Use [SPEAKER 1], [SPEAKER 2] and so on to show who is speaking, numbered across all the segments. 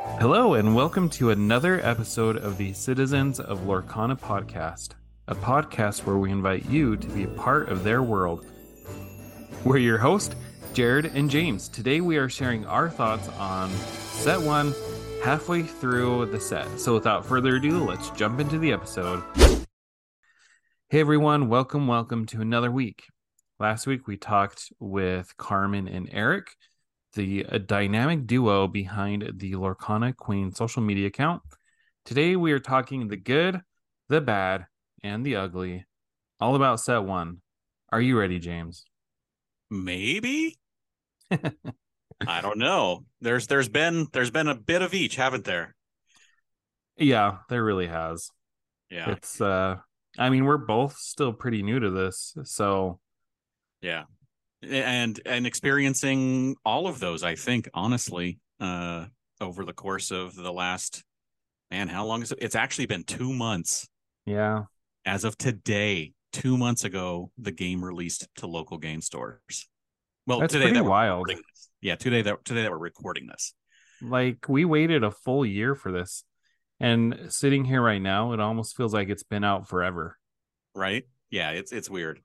[SPEAKER 1] Hello, and welcome to another episode of the Citizens of Lorcana podcast, a podcast where we invite you to be a part of their world. We're your host, Jared and James. Today we are sharing our thoughts on set one, halfway through the set. So without further ado, let's jump into the episode. Hey everyone, welcome, welcome to another week. Last week we talked with Carmen and Eric the dynamic duo behind the Lorcana Queen social media account. Today we are talking the good, the bad, and the ugly, all about set one. Are you ready, James?
[SPEAKER 2] Maybe. I don't know. There's there's been there's been a bit of each, haven't there?
[SPEAKER 1] Yeah, there really has.
[SPEAKER 2] Yeah.
[SPEAKER 1] It's uh I mean, we're both still pretty new to this, so
[SPEAKER 2] yeah and and experiencing all of those i think honestly uh over the course of the last man how long is it? It's actually been two months.
[SPEAKER 1] Yeah.
[SPEAKER 2] As of today two months ago the game released to local game stores. Well
[SPEAKER 1] That's
[SPEAKER 2] today that
[SPEAKER 1] wild.
[SPEAKER 2] yeah today that today that we're recording this.
[SPEAKER 1] Like we waited a full year for this and sitting here right now it almost feels like it's been out forever.
[SPEAKER 2] Right? Yeah it's it's weird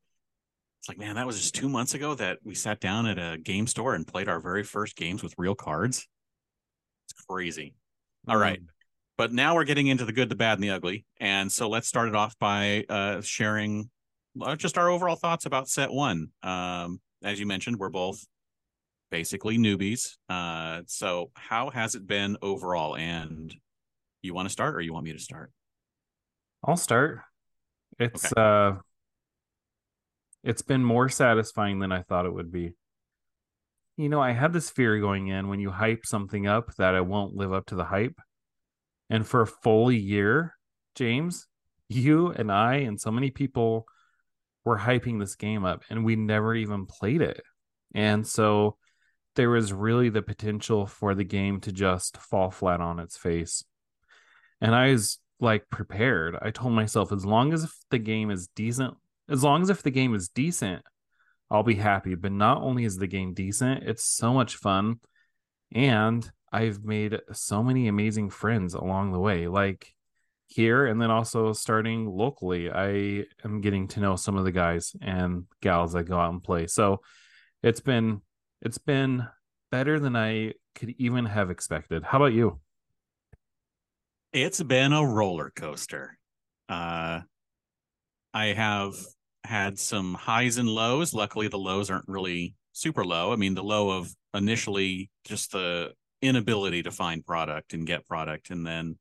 [SPEAKER 2] it's like man that was just two months ago that we sat down at a game store and played our very first games with real cards. It's crazy. All right.
[SPEAKER 1] Mm.
[SPEAKER 2] but now we're getting into the good the bad and the ugly. And so let's start it off by uh sharing uh, just our overall thoughts about set one. Um as you mentioned we're both basically newbies. Uh so how has it been overall? And you want to start or you want me to start?
[SPEAKER 1] I'll start. It's uh it's been more satisfying than I thought it would be. You know, I had this fear going in when you hype something up that it won't live up to the hype. And for a full year, James, you and I and so many people were hyping this game up and we never even played it. And so there was really the potential for the game to just fall flat on its face. And I was like prepared. I told myself as long as the game is decent, as long as if the game is decent, I'll be happy. But not only is the game decent, it's so much fun. And I've made so many amazing friends along the way. Like here and then also starting locally, I am getting to know some of the guys and gals that go out and play. So it's been it's been better than I could even have expected. How about you?
[SPEAKER 2] It's been a roller coaster. Uh, I have had some highs and lows. Luckily, the lows aren't really super low. I mean, the low of initially just the inability to find product and get product, and then,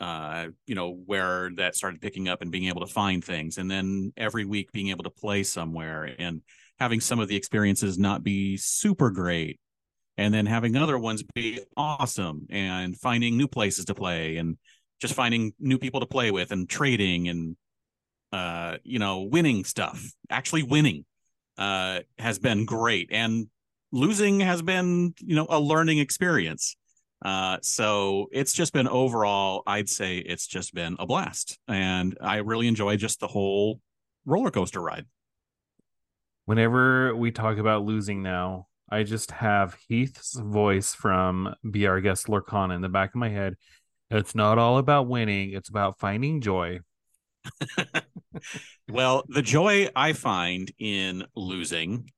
[SPEAKER 2] uh, you know, where that started picking up and being able to find things, and then every week being able to play somewhere and having some of the experiences not be super great and then having other ones be awesome and finding new places to play and just finding new people to play with and trading and uh you know winning stuff actually winning uh has been great and losing has been you know a learning experience Uh, so it's just been overall, I'd say it's just been a blast. And I really enjoy just the whole roller coaster ride.
[SPEAKER 1] Whenever we talk about losing now, I just have Heath's voice from Be Our Guest Lorcana in the back of my head. It's not all about winning, it's about finding joy.
[SPEAKER 2] well, the joy I find in losing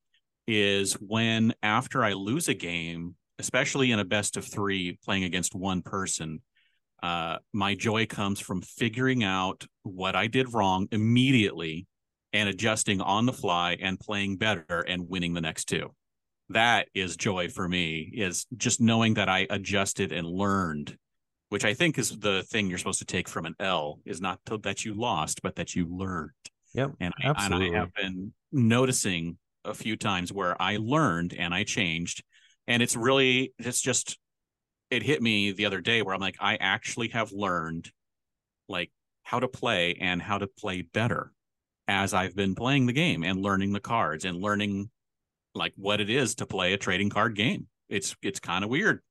[SPEAKER 2] is when after I lose a game, especially in a best of three playing against one person, uh, my joy comes from figuring out what I did wrong immediately and adjusting on the fly and playing better and winning the next two. That is joy for me, is just knowing that I adjusted and learned, which I think is the thing you're supposed to take from an L is not to, that you lost, but that you learned.
[SPEAKER 1] Yep.
[SPEAKER 2] And I, and I have been noticing a few times where I learned and I changed. And it's really, it's just, it hit me the other day where I'm like, I actually have learned like how to play and how to play better as I've been playing the game and learning the cards and learning like what it is to play a trading card game. It's, it's kind of weird.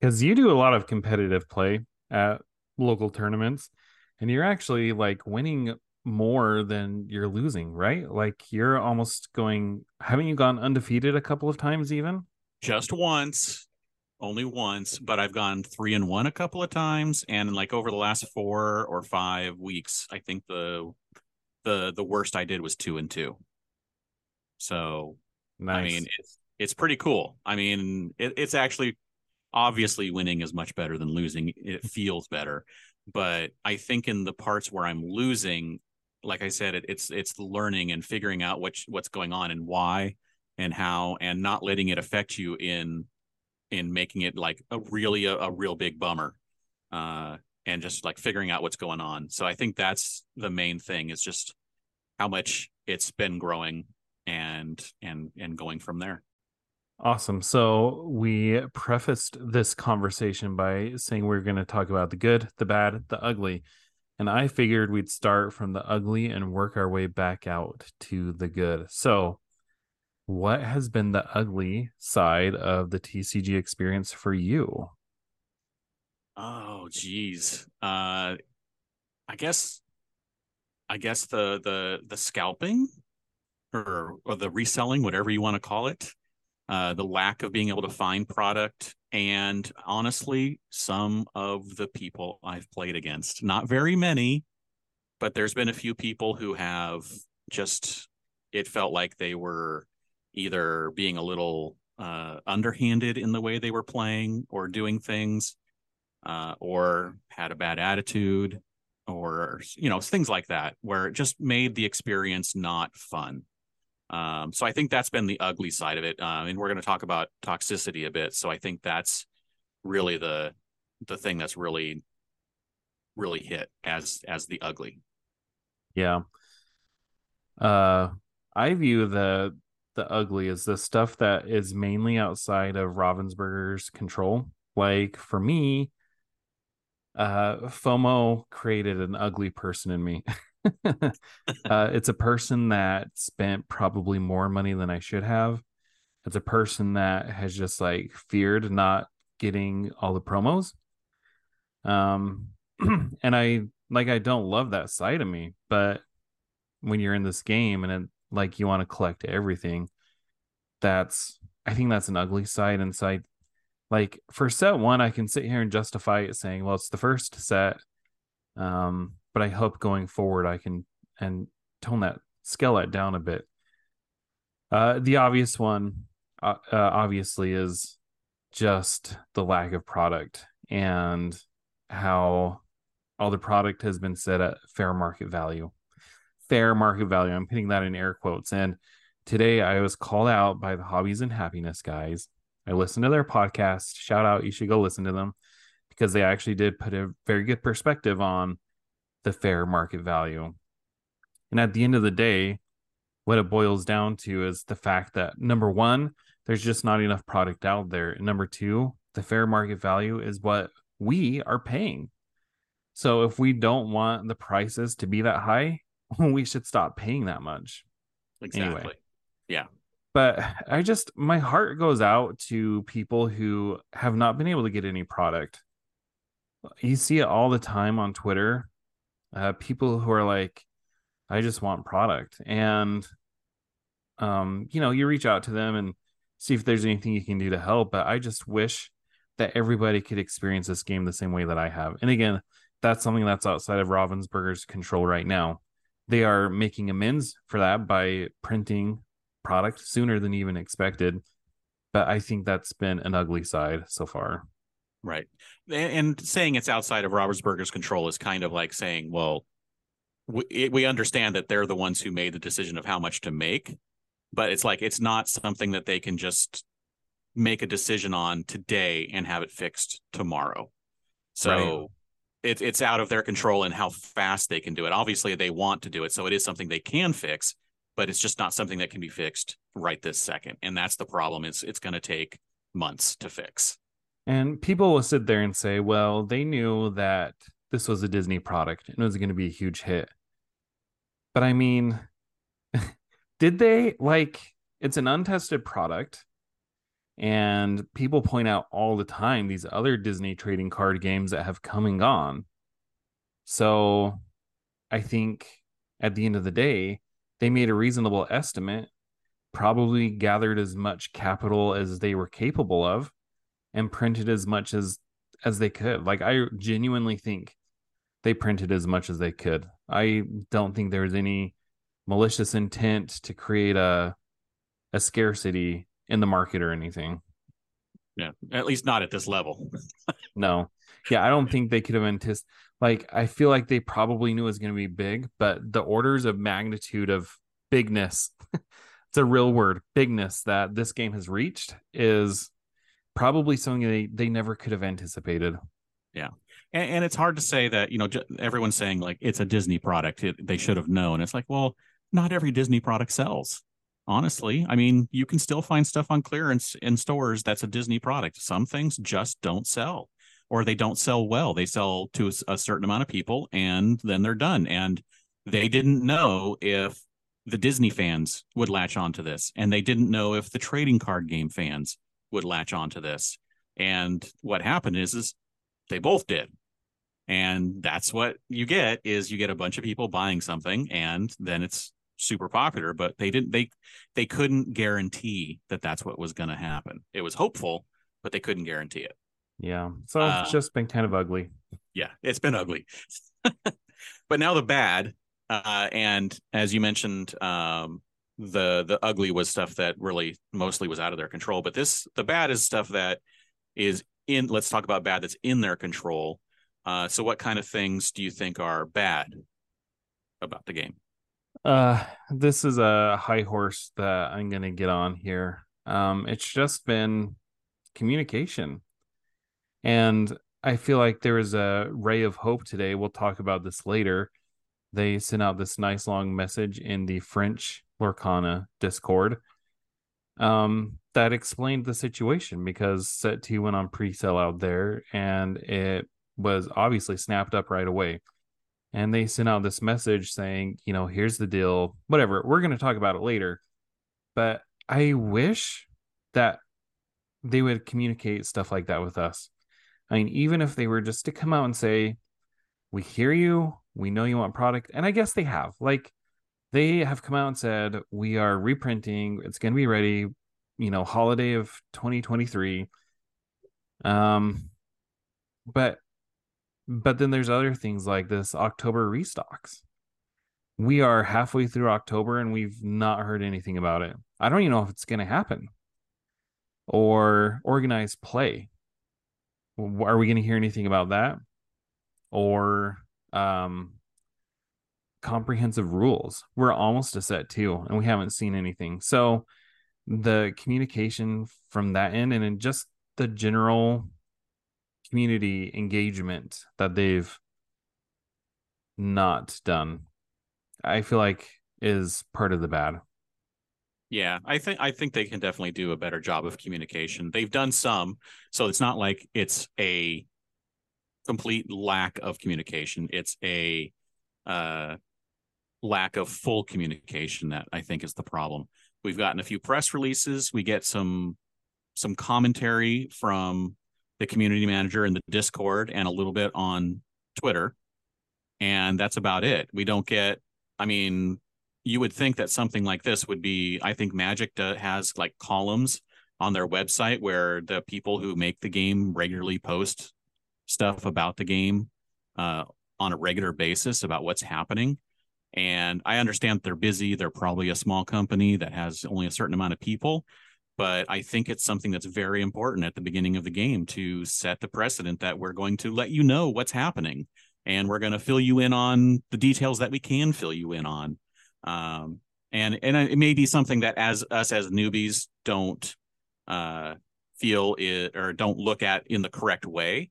[SPEAKER 1] Because you do a lot of competitive play at local tournaments and you're actually like winning more than you're losing, right? Like you're almost going, haven't you gone undefeated a couple of times even?
[SPEAKER 2] Just once, only once, but I've gone three and one a couple of times. And like over the last four or five weeks, I think the the the worst I did was two and two. So nice. I mean it's it's pretty cool. I mean it, it's actually obviously winning is much better than losing. It feels better. But I think in the parts where I'm losing, like I said, it, it's it's learning and figuring out what what's going on and why and how, and not letting it affect you in in making it like a really a, a real big bummer, uh, and just like figuring out what's going on. So I think that's the main thing is just how much it's been growing and and and going from there.
[SPEAKER 1] Awesome. So we prefaced this conversation by saying we we're going to talk about the good, the bad, the ugly. And I figured we'd start from the ugly and work our way back out to the good. So, what has been the ugly side of the TCG experience for you?
[SPEAKER 2] Oh, geez. Uh, I guess, I guess the the the scalping, or or the reselling, whatever you want to call it. Uh, the lack of being able to find product, and honestly, some of the people I've played against, not very many, but there's been a few people who have just, it felt like they were either being a little uh, underhanded in the way they were playing or doing things, uh, or had a bad attitude, or, you know, things like that, where it just made the experience not fun. Um, so I think that's been the ugly side of it. Um, and we're going to talk about toxicity a bit. So I think that's really the the thing that's really really hit as as the ugly.
[SPEAKER 1] Yeah. Uh I view the the ugly as the stuff that is mainly outside of Ravensburger's control. Like for me, uh FOMO created an ugly person in me. uh, it's a person that spent probably more money than I should have. It's a person that has just like feared not getting all the promos. Um, and I like I don't love that side of me, but when you're in this game and it, like you want to collect everything, that's I think that's an ugly side inside. Like for set one, I can sit here and justify it saying, well, it's the first set. Um, but I hope going forward I can and tone that scale that down a bit. Uh, the obvious one, uh, uh, obviously, is just the lack of product and how all the product has been set at fair market value. Fair market value. I'm putting that in air quotes. And today I was called out by the Hobbies and Happiness guys. I listened to their podcast. Shout out, you should go listen to them because they actually did put a very good perspective on the fair market value. And at the end of the day, what it boils down to is the fact that number one, there's just not enough product out there. And number two, the fair market value is what we are paying. So if we don't want the prices to be that high, we should stop paying that much.
[SPEAKER 2] Exactly. Anyway. Yeah.
[SPEAKER 1] but I just my heart goes out to people who have not been able to get any product. You see it all the time on Twitter. Uh, people who are like, I just want product. And um, you know, you reach out to them and see if there's anything you can do to help. But I just wish that everybody could experience this game the same way that I have. And again, that's something that's outside of Ravensburger's control right now. They are making amends for that by printing product sooner than even expected. But I think that's been an ugly side so far.
[SPEAKER 2] Right. And saying it's outside of Ravensburger's control is kind of like saying, well, we, eh, we understand that they're the ones who made the decision of how much to make, but it's like it's not something that they can just make a decision on today and have it fixed tomorrow. So right. it, it's out of their control and how fast they can do it. Obviously, they want to do it, so it is something they can fix, but it's just not something that can be fixed right this second. And that's the problem. It's it's going to take months to fix.
[SPEAKER 1] And people will sit there and say, well, they knew that this was a Disney product and it was going to be a huge hit. But I mean, did they like it's an untested product? And people point out all the time these other Disney trading card games that have come and gone. So I think at the end of the day, they made a reasonable estimate, probably gathered as much capital as they were capable of, and printed as much as as they could. Like I genuinely think they printed as much as they could. I don't think there was any malicious intent to create a a scarcity in the market or anything.
[SPEAKER 2] Yeah, at least not at this level.
[SPEAKER 1] no. Yeah, I don't think they could have anticipated. Like, I feel like they probably knew it was going to be big, but the orders of magnitude of bigness, it's a real word, bigness that this game has reached is probably something they, they never could have anticipated.
[SPEAKER 2] Yeah. And, and it's hard to say that, you know, everyone's saying like it's a Disney product. It, they should have known. It's like, well, not every Disney product sells. Honestly, I mean, you can still find stuff on clearance in stores that's a Disney product. Some things just don't sell or they don't sell well. They sell to a certain amount of people and then they're done. And they didn't know if the Disney fans would latch onto this, and they didn't know if the trading card game fans would latch onto this. And what happened is, is they both did. And that's what you get is you get a bunch of people buying something and then it's super popular, but they didn't they they couldn't guarantee that that's what was going to happen. It was hopeful, but they couldn't guarantee it.
[SPEAKER 1] Yeah. So uh, it's just been kind of ugly.
[SPEAKER 2] Yeah, it's been ugly. but now the bad uh, and as you mentioned um, the the ugly was stuff that really mostly was out of their control but this the bad is stuff that is in let's talk about bad that's in their control. Uh, so what kind of things do you think are bad about the game?
[SPEAKER 1] Uh this is a high horse that i'm gonna get on here. Um it's just been communication. And i feel like there is a ray of hope today. We'll talk about this later they sent out this nice long message in the french Lorcana Discord um, that explained the situation because Set 2 went on pre sale out there and it was obviously snapped up right away. And they sent out this message saying, you know, here's the deal, whatever. We're going to talk about it later. But I wish that they would communicate stuff like that with us. I mean, even if they were just to come out and say, we hear you, we know you want product. And I guess they have. Like, they have come out and said we are reprinting it's going to be ready you know holiday of 2023 um but but then there's other things like this october restocks. We are halfway through october and we've not heard anything about it. I don't even know if it's going to happen. Or organized play. Are we going to hear anything about that? Or um comprehensive rules. We're almost a set two, and we haven't seen anything. So the communication from that end and in just the general community engagement that they've not done, I feel like is part of the bad.
[SPEAKER 2] Yeah, I think I think they can definitely do a better job of communication. They've done some, so it's not like it's a complete lack of communication. It's a uh, lack of full communication that I think is the problem. we've gotten a few press releases. We get some some commentary from the community manager in the Discord and a little bit on Twitter. And that's about it. We don't get, I mean, you would think that something like this would be, I think Magic has like columns on their website where the people who make the game regularly post stuff about the game uh, on a regular basis about what's happening. And I understand they're busy. They're probably a small company that has only a certain amount of people but I think it's something that's very important at the beginning of the game to set the precedent that we're going to let you know what's happening and we're going to fill you in on the details that we can fill you in on. Um, and and it may be something that as us as newbies don't uh, feel it or don't look at in the correct way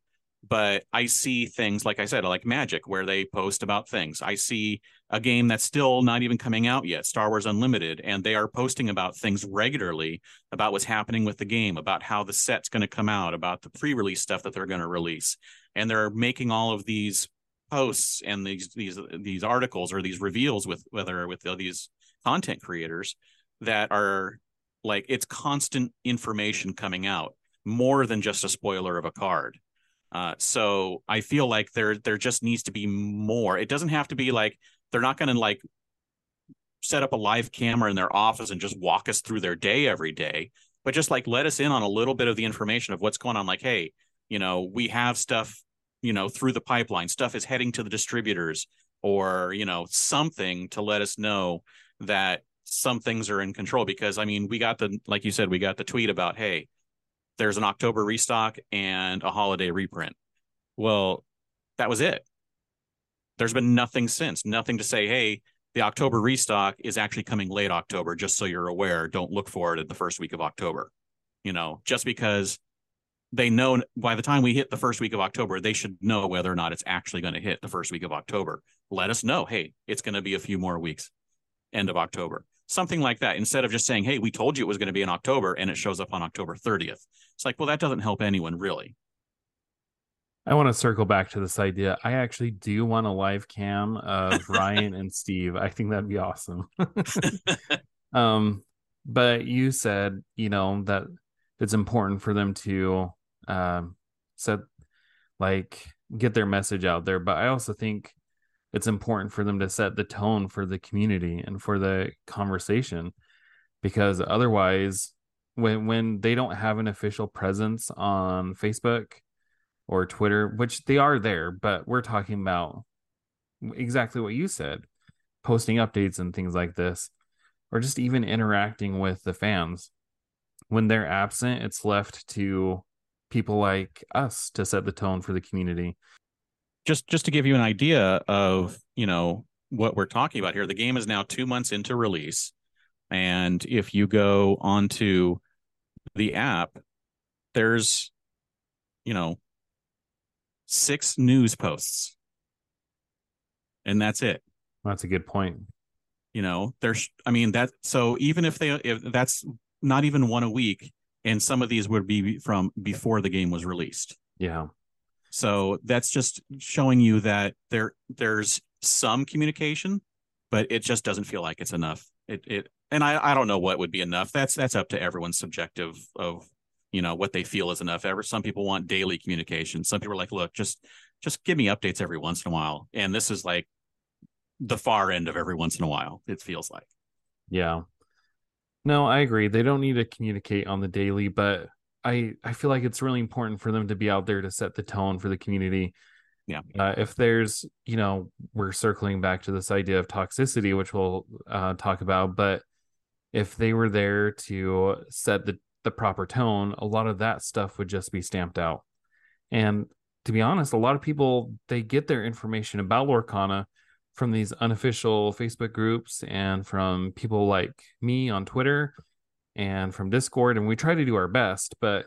[SPEAKER 2] but I see things like I said, like Magic, where they post about things. I see a game that's still not even coming out yet, Star Wars Unlimited, and they are posting about things regularly about what's happening with the game, about how the set's going to come out, about the pre-release stuff that they're going to release, and they're making all of these posts and these these these articles or these reveals with whether with these content creators that are like it's constant information coming out more than just a spoiler of a card uh, so I feel like there there just needs to be more. It doesn't have to be like they're not going to like set up a live camera in their office and just walk us through their day every day, but just like let us in on a little bit of the information of what's going on. Like, hey, you know, we have stuff, you know, through the pipeline. Stuff is heading to the distributors, or you know, something to let us know that some things are in control. Because I mean, we got the like you said, we got the tweet about hey there's an October restock and a holiday reprint. Well, that was it. There's been nothing since, nothing to say, hey, the October restock is actually coming late October, just so you're aware. Don't look for it in the first week of October. You know, just because they know by the time we hit the first week of October, they should know whether or not it's actually going to hit the first week of October. Let us know, hey, it's going to be a few more weeks, end of October something like that instead of just saying hey we told you it was going to be in october and it shows up on october 30th it's like well that doesn't help anyone really.
[SPEAKER 1] I want to circle back to this idea. I actually do want a live cam of ryan and steve. I think that'd be awesome. Um but you said you know that it's important for them to um set like get their message out there but i also think it's important for them to set the tone for the community and for the conversation because otherwise when when they don't have an official presence on Facebook or Twitter which they are there but we're talking about exactly what you said posting updates and things like this or just even interacting with the fans when they're absent it's left to people like us to set the tone for the community
[SPEAKER 2] just just to give you an idea of you know what we're talking about here the game is now two months into release. And if you go onto the app there's you know six news posts. And that's it.
[SPEAKER 1] That's a good point.
[SPEAKER 2] You know there's i mean that so even if they if that's not even one a week and some of these would be from before the game was released.
[SPEAKER 1] Yeah
[SPEAKER 2] so that's just showing you that there there's some communication, but it just doesn't feel like it's enough. It it and I I don't know what would be enough. That's that's up to everyone's subjective of you know what they feel is enough. Ever some people want daily communication. Some people are like, look, just just give me updates every once in a while. And this is like the far end of every once in a while. It feels like.
[SPEAKER 1] Yeah. No, I agree. They don't need to communicate on the daily, but I I feel like it's really important for them to be out there to set the tone for the community.
[SPEAKER 2] Yeah.
[SPEAKER 1] Uh, if there's, you know, we're circling back to this idea of toxicity, which we'll uh, talk about, but if they were there to set the the proper tone, a lot of that stuff would just be stamped out. And to be honest, a lot of people they get their information about Lorcana from these unofficial Facebook groups and from people like me on Twitter and from Discord, and we try to do our best. But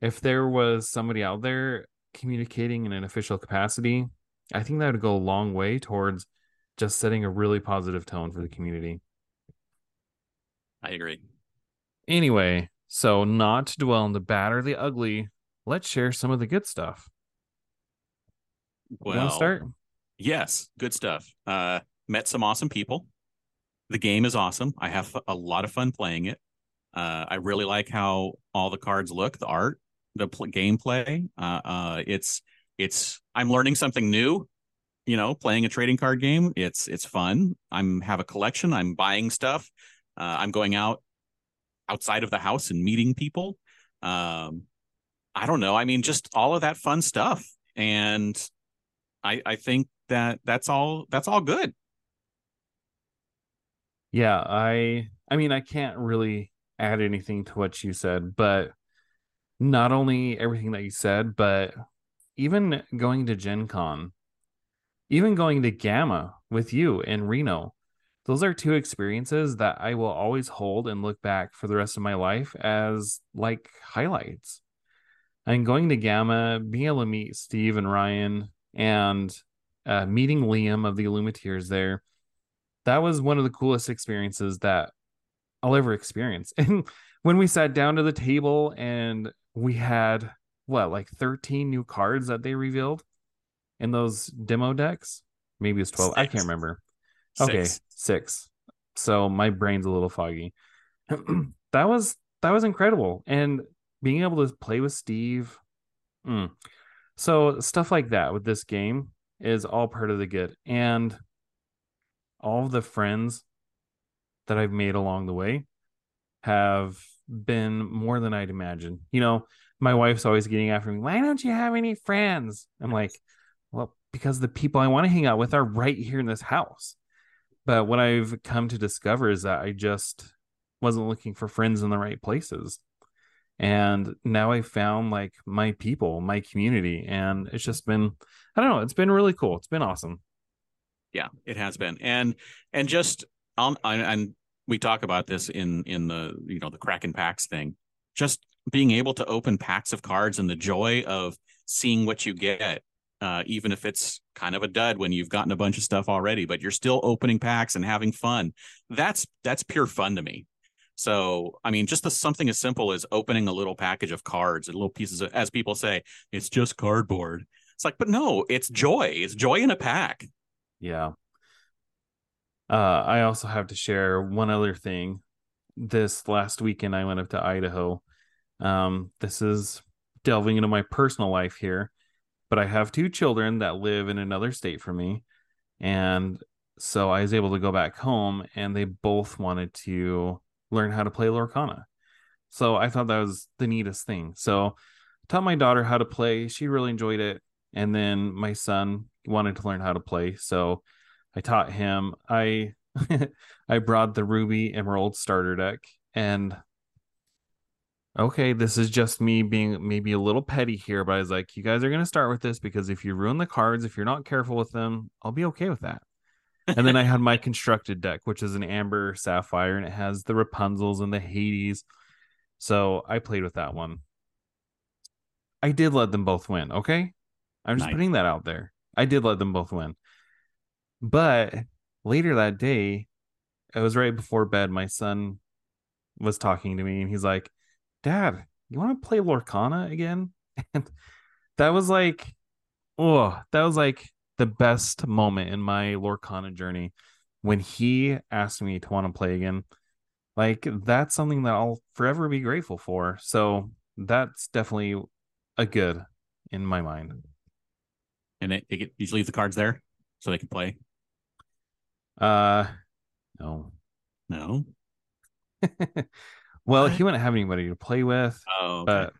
[SPEAKER 1] if there was somebody out there communicating in an official capacity, I think that would go a long way towards just setting a really positive tone for the community.
[SPEAKER 2] I agree.
[SPEAKER 1] Anyway, so not to dwell on the bad or the ugly, let's share some of the good stuff.
[SPEAKER 2] Well, start? Yes, good stuff. Uh, met some awesome people the game is awesome. I have a lot of fun playing it. Uh, I really like how all the cards look, the art, the pl- gameplay. Uh, uh, it's it's I'm learning something new. You know, playing a trading card game. It's it's fun. I'm have a collection. I'm buying stuff. Uh, I'm going out outside of the house and meeting people. Um, I don't know. I mean, just all of that fun stuff, and I I think that that's all that's all good.
[SPEAKER 1] Yeah, I I mean, I can't really add anything to what you said, but not only everything that you said, but even going to Gen Con, even going to Gamma with you in Reno, those are two experiences that I will always hold and look back for the rest of my life as like highlights. And going to Gamma, being able to meet Steve and Ryan and uh, meeting Liam of the Illumineers there, that was one of the coolest experiences that I'll ever experience. And when we sat down to the table and we had what, like 13 new cards that they revealed in those demo decks? Maybe it's 12. Six. I can't remember. Six. Okay, six. So my brain's a little foggy. that was that was incredible. And being able to play with Steve. Mm. So stuff like that with this game is all part of the good. And all the friends that I've made along the way have been more than I'd imagine. You know, my wife's always getting after me, why don't you have any friends? I'm like, well, because the people I want to hang out with are right here in this house. But what I've come to discover is that I just wasn't looking for friends in the right places. And now I found like my people, my community, and it's just been, I don't know, it's been really cool. It's been awesome.
[SPEAKER 2] Yeah, it has been, and and just on and we talk about this in in the you know the Kraken packs thing. Just being able to open packs of cards and the joy of seeing what you get, uh, even if it's kind of a dud when you've gotten a bunch of stuff already, but you're still opening packs and having fun. That's that's pure fun to me. So, I mean, just the, something as simple as opening a little package of cards and little pieces of, as people say, it's just cardboard. It's like, but no, it's joy. It's joy in a pack.
[SPEAKER 1] Yeah. Uh, I also have to share one other thing. This last weekend, I went up to Idaho. Um, this is delving into my personal life here, but I have two children that live in another state from me. And so I was able to go back home, and they both wanted to learn how to play Lorcana. So I thought that was the neatest thing. So taught my daughter how to play. She really enjoyed it. And then my son wanted to learn how to play. So I taught him. I I brought the Ruby Emerald starter deck and okay, this is just me being maybe a little petty here, but I was like, you guys are going to start with this because if you ruin the cards, if you're not careful with them, I'll be okay with that. and then I had my constructed deck, which is an amber sapphire, and it has the Rapunzels and the Hades. So I played with that one. I did let them both win. Okay. I'm just nice. putting that out there. I did let them both win. But later that day, it was right before bed. My son was talking to me and he's like, Dad, you want to play Lorcana again? And that was like, oh, that was like the best moment in my Lorcana journey when he asked me to want to play again. Like, that's something that I'll forever be grateful for. So, that's definitely a good in my mind.
[SPEAKER 2] And it, it, you leave the cards there so they can play.
[SPEAKER 1] Uh, no,
[SPEAKER 2] no.
[SPEAKER 1] well, what? he wouldn't have anybody to play with.
[SPEAKER 2] Oh, okay.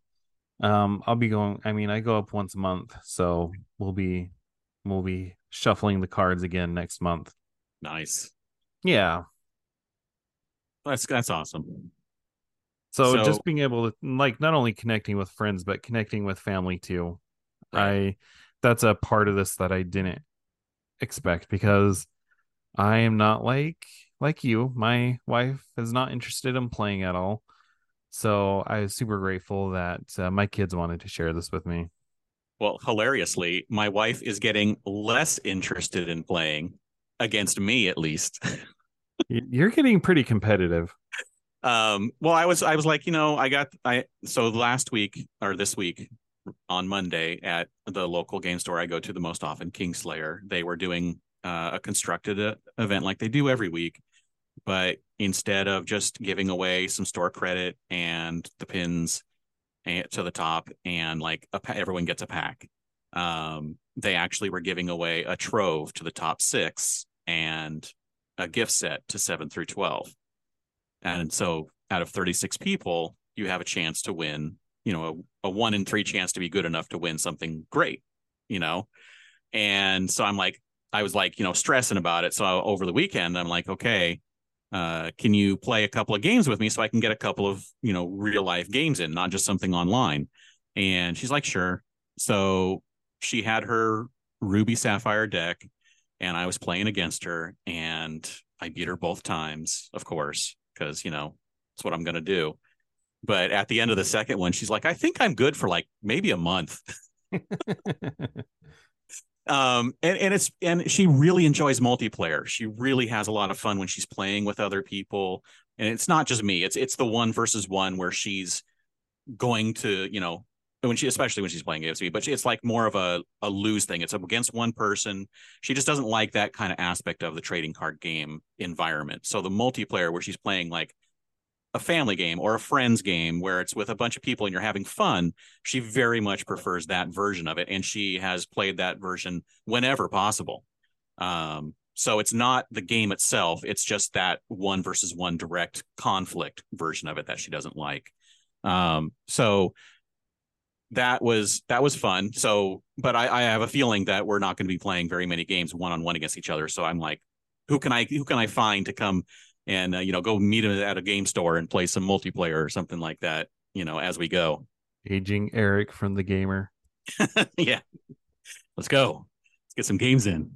[SPEAKER 1] but um, I'll be going. I mean, I go up once a month, so we'll be we'll be shuffling the cards again next month.
[SPEAKER 2] Nice.
[SPEAKER 1] Yeah.
[SPEAKER 2] That's that's awesome.
[SPEAKER 1] So, so, just being able to like not only connecting with friends but connecting with family too. Right. I that's a part of this that I didn't expect because I am not like like you. My wife is not interested in playing at all. So I was super grateful that uh, my kids wanted to share this with me.
[SPEAKER 2] Well, hilariously, my wife is getting less interested in playing against me, at least.
[SPEAKER 1] You're getting pretty competitive.
[SPEAKER 2] Um, well, I was, I was like, you know, I got, I, so last week or this week on Monday at the local game store I go to the most often, Kingslayer, they were doing uh, a constructed uh, event like they do every week. but instead of just giving away some store credit and the pins to the top and like a, everyone gets a pack, um, they actually were giving away a trove to the top six and a gift set to seven through 12. And so out of 36 people, you have a chance to win, you know, a, a one in three chance to be good enough to win something great, you know? And so I'm like, I was like, you know, stressing about it. So over the weekend, I'm like, okay, uh, can you play a couple of games with me so I can get a couple of, you know, real life games in, not just something online? And she's like, sure. So she had her Ruby Sapphire deck, and I was playing against her, and I beat her both times, of course, because, you know, that's what I'm going to do. But at the end of the second one, she's like, I think I'm good for like maybe a month. um and, and it's and she really enjoys multiplayer. She really has a lot of fun when she's playing with other people. And it's not just me. It's it's the one versus one where she's going to you know when she especially when she's playing me but it's like more of a, a lose thing. It's against one person. She just doesn't like that kind of aspect of the trading card game environment. So the multiplayer where she's playing like a family game or a friends game where it's with a bunch of people and you're having fun, she very much prefers that version of it. And she has played that version whenever possible. Um, so it's not the game itself, it's just that one versus one direct conflict version of it that she doesn't like. Um, so that was that was fun. So, but I, I have a feeling that we're not going to be playing very many games one on one against each other. So I'm like, who can I who can I find to come and uh, you know go meet him at a game store and play some multiplayer or something like that you know as we go.
[SPEAKER 1] Aging eric from the gamer.
[SPEAKER 2] Yeah. Let's go. Let's get some games in.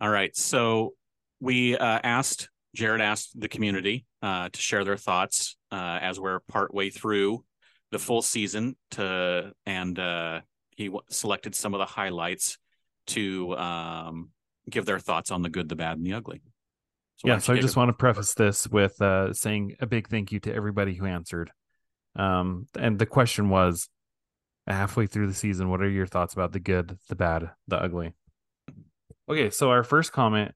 [SPEAKER 2] All right. So we uh, asked jared asked the community uh, to share their thoughts uh, as we're partway through the full season to and uh, he w- selected some of the highlights to um, give their thoughts on the good the bad and the ugly
[SPEAKER 1] so yeah, so I just want to preface this with uh, saying a big thank you to everybody who answered. Um, and the question was halfway through the season, what are your thoughts about the good, the bad, the ugly? Okay, so our first comment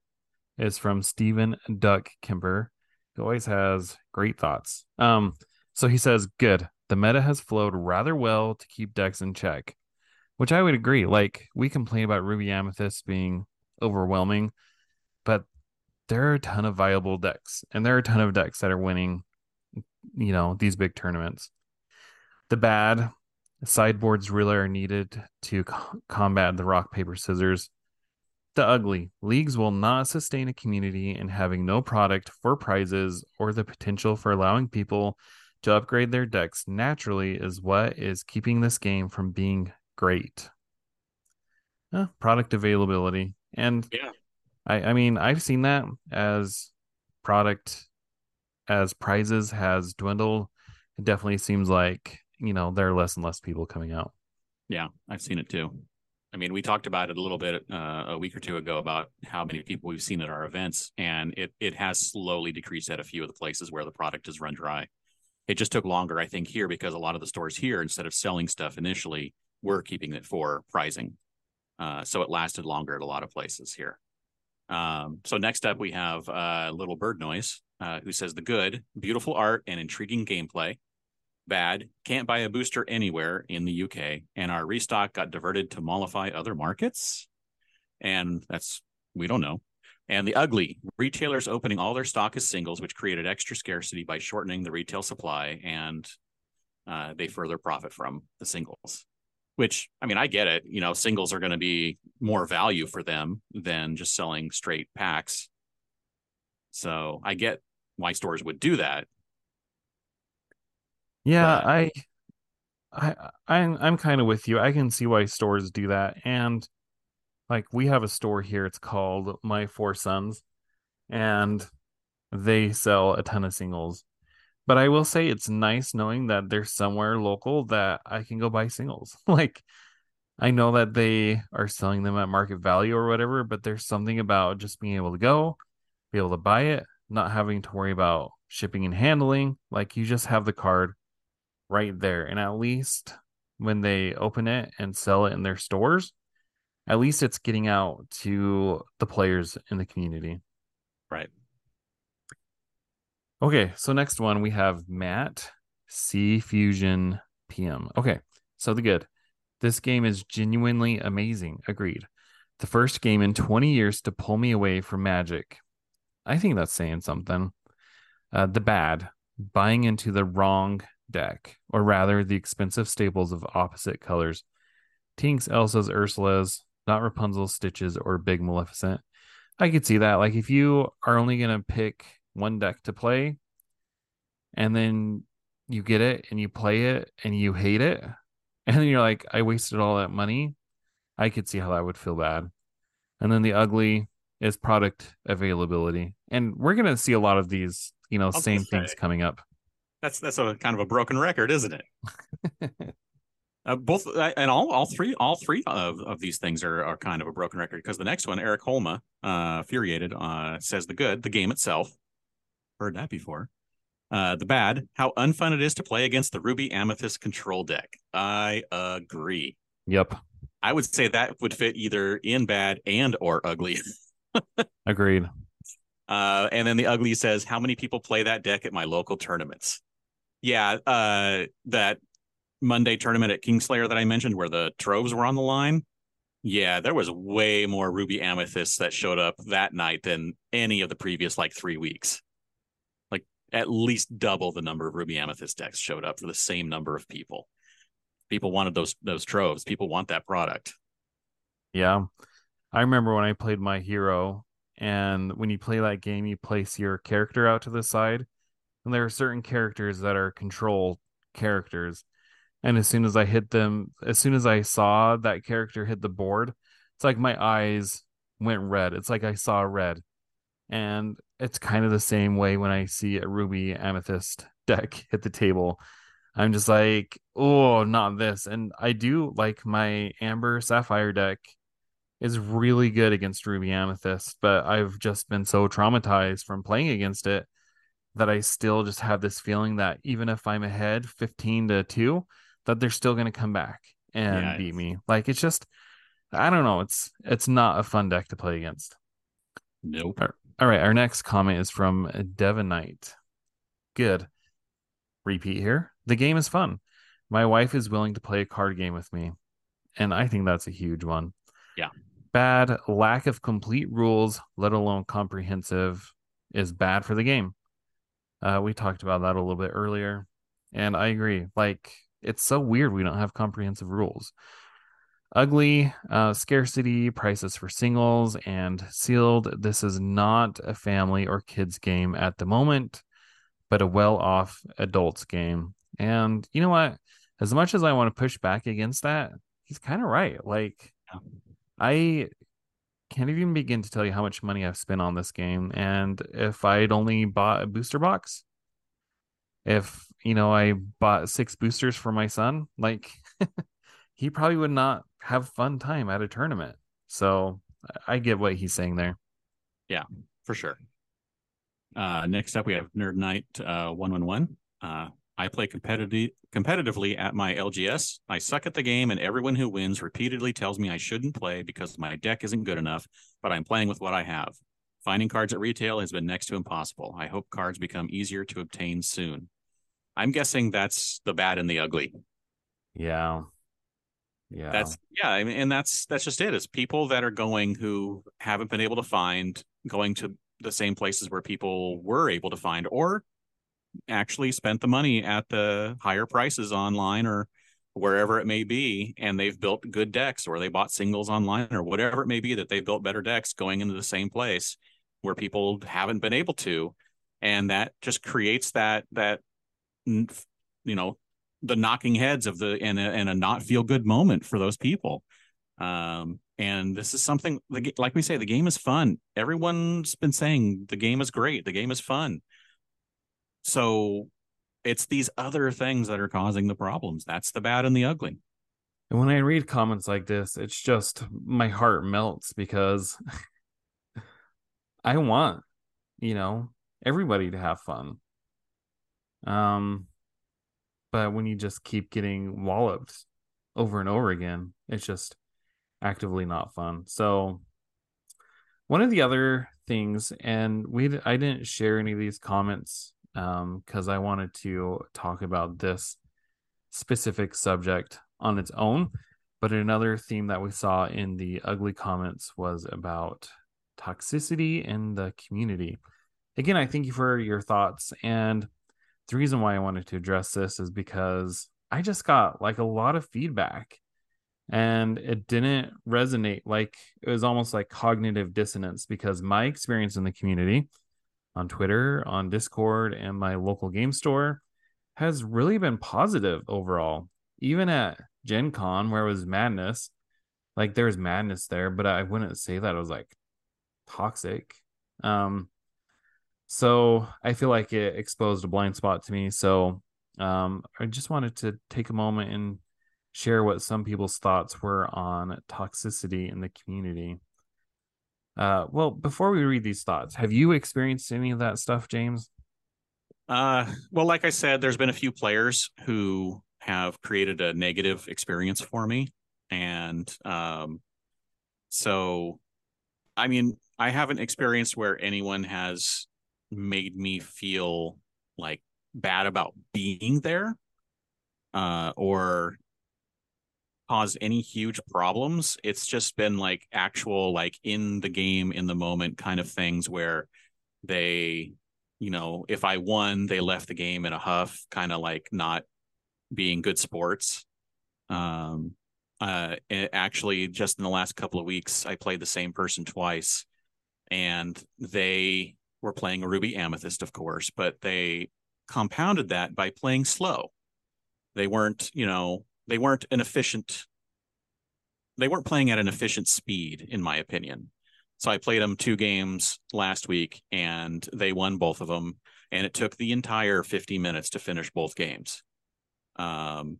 [SPEAKER 1] is from Stephen Duck Kimber, who always has great thoughts. Um, so he says, Good. The meta has flowed rather well to keep decks in check, which I would agree. Like, we complain about Ruby Amethyst being overwhelming, there are a ton of viable decks, and there are a ton of decks that are winning, you know, these big tournaments. The bad sideboards really are needed to co- combat the rock paper scissors. The ugly leagues will not sustain a community, and having no product for prizes or the potential for allowing people to upgrade their decks naturally is what is keeping this game from being great. Product availability and
[SPEAKER 2] yeah.
[SPEAKER 1] I, I mean, I've seen that as product as prizes has dwindled. It definitely seems like, you know, there are less and less people coming out.
[SPEAKER 2] Yeah, I've seen it too. I mean, we talked about it a little bit uh, a week or two ago about how many people we've seen at our events, and it it has slowly decreased at a few of the places where the product has run dry. It just took longer, I think, here because a lot of the stores here, instead of selling stuff initially, were keeping it for pricing, Uh, so it lasted longer at a lot of places here. Um, so next up, we have uh, Little Bird Noise, uh, who says the good, beautiful art and intriguing gameplay. Bad, can't buy a booster anywhere in the UK, and our restock got diverted to mollify other markets. And that's we don't know. And the ugly, retailers opening all their stock as singles, which created extra scarcity by shortening the retail supply, and uh, they further profit from the singles which I mean, I get it. You know, singles are going to be more value for them than just selling straight packs. So I get why stores would do that.
[SPEAKER 1] Yeah, but... I, I, I'm, I'm kind of with you. I can see why stores do that, and like we have a store here. It's called My Four Sons, and they sell a ton of singles but I will say it's nice knowing that there's somewhere local that I can go buy singles. like I know that they are selling them at market value or whatever, but there's something about just being able to go, be able to buy it, not having to worry about shipping and handling. Like you just have the card right there. And at least when they open it and sell it in their stores, at least it's getting out to the players in the community.
[SPEAKER 2] Right.
[SPEAKER 1] Okay, so next one we have Matt C Fusion PM. Okay, so the good. This game is genuinely amazing. Agreed. The first game in 20 years to pull me away from Magic. I think that's saying something. Uh, the bad, buying into the wrong deck, or rather the expensive staples of opposite colors. Tinks, Elsa's, Ursula's, not Rapunzel, Stitches, or Big Maleficent. I could see that. Like if you are only gonna pick one deck to play, and then you get it and you play it and you hate it, and then you're like, I wasted all that money. I could see how that would feel bad. And then the ugly is product availability, and we're gonna see a lot of these, you know, same things coming up.
[SPEAKER 2] That's that's a kind of a broken record, isn't it? Uh, both and all all three all three of, of these things are, are kind of a broken record because the next one Eric Holma uh furiated uh says the good the game itself heard that before uh the bad how unfun it is to play against the ruby amethyst control deck I agree
[SPEAKER 1] Yep.
[SPEAKER 2] I would say that would fit either in bad and or ugly
[SPEAKER 1] Agreed.
[SPEAKER 2] uh and then the ugly says how many people play that deck at my local tournaments yeah uh that Monday tournament at Kingslayer that I mentioned, where the troves were on the line, yeah, there was way more Ruby Amethysts that showed up that night than any of the previous like three weeks. At least double the number of Ruby Amethyst decks showed up for the same number of people. People wanted those those troves. People want that product.
[SPEAKER 1] Yeah. I remember when I played my hero, and when you play that game, you place your character out to the side, and there are certain characters that are control characters and as soon as I hit them, as soon as I saw that character hit the board, it's like my eyes went red. It's like I saw red. And it's kind of the same way when I see a ruby amethyst deck hit the table. I'm just like, oh, not this. And I do like my amber sapphire deck is really good against ruby amethyst, but I've just been so traumatized from playing against it that I still just have this feeling that even if I'm ahead 15 to 2, that they're still going to come back and yeah, beat me. Like it's just, I don't know. It's it's not a fun deck to play against.
[SPEAKER 2] Nope.
[SPEAKER 1] All right. Our next comment is from Devon Knight. Good. Repeat here. The game is fun. My wife is willing to play a card game with me, and I think that's a huge one.
[SPEAKER 2] Yeah.
[SPEAKER 1] Bad lack of complete rules, let alone comprehensive, is bad for the game. Uh, we talked about that a little bit earlier, and I agree. Like it's so weird we don't have comprehensive rules. Ugly, uh, scarcity, prices for singles, and sealed. This is not a family or kids game at the moment, but a well off adults game. And you know what? As much as I want to push back against that, he's kind of right. Like, I can't even begin to tell you how much money I've spent on this game. And if I'd only bought a booster box, if you know I bought six boosters for my son, like he probably would not have fun time at a tournament. So I get what he's saying there.
[SPEAKER 2] Yeah, for sure. Uh, next up, we have Nerd Knight uh, one one one. Uh, I play competitive competitively at my LGS. I suck at the game, and everyone who wins repeatedly tells me I shouldn't play because my deck isn't good enough. But I'm playing with what I have. Finding cards at retail has been next to impossible. I hope cards become easier to obtain soon. I'm guessing that's the bad and the ugly.
[SPEAKER 1] Yeah.
[SPEAKER 2] Yeah. That's yeah, I mean, and that's that's just it. It's people that are going who haven't been able to find going to the same places where people were able to find or actually spent the money at the higher prices online or wherever it may be and they've built good decks or they bought singles online or whatever it may be that they built better decks going into the same place where people haven't been able to and that just creates that that you know the knocking heads of the and a, and a not feel good moment for those people. Um and this is something like we say the game is fun. Everyone's been saying the game is great the game is fun. So it's these other things that are causing the problems. That's the bad and the ugly.
[SPEAKER 1] And when i read comments like this it's just my heart melts because i want you know everybody to have fun. Um, but when you just keep getting walloped over and over again, it's just actively not fun. So one of the other things, and we I didn't share any of these comments because um, I wanted to talk about this specific subject on its own. But another theme that we saw in the ugly comments was about toxicity in the community. Again, I thank you for your thoughts. And the reason why I wanted to address this is because I just got like a lot of feedback and it didn't resonate. Like it was almost like cognitive dissonance because my experience in the community on Twitter, on Discord, and my local game store has really been positive overall. Even at Gen Con, where it was madness, like there was madness there, but I wouldn't say that it was like toxic. Um, so I feel like it exposed a blind spot to me. So um, I just wanted to take a moment and share what some people's thoughts were on toxicity in the community. Uh, well, before we read these thoughts, have you experienced any of that stuff, James?
[SPEAKER 2] Uh, well, like I said, there's been a few players who have created a negative experience for me, and um, so, I mean, I haven't experienced where anyone has made me feel like bad about being there, uh, or caused any huge problems. It's just been like actual, like in the game, in the moment kind of things where they, you know, if I won, they left the game in a huff, kind of like not being good sports. Um, uh, actually, just in the last couple of weeks, I played the same person twice, and they were playing a Ruby Amethyst, of course, but they compounded that by playing slow. They weren't, you know, they weren't an efficient they weren't playing at an efficient speed in my opinion. So i played them two games last week and they won both of them and it took the entire 50 minutes to finish both games. Um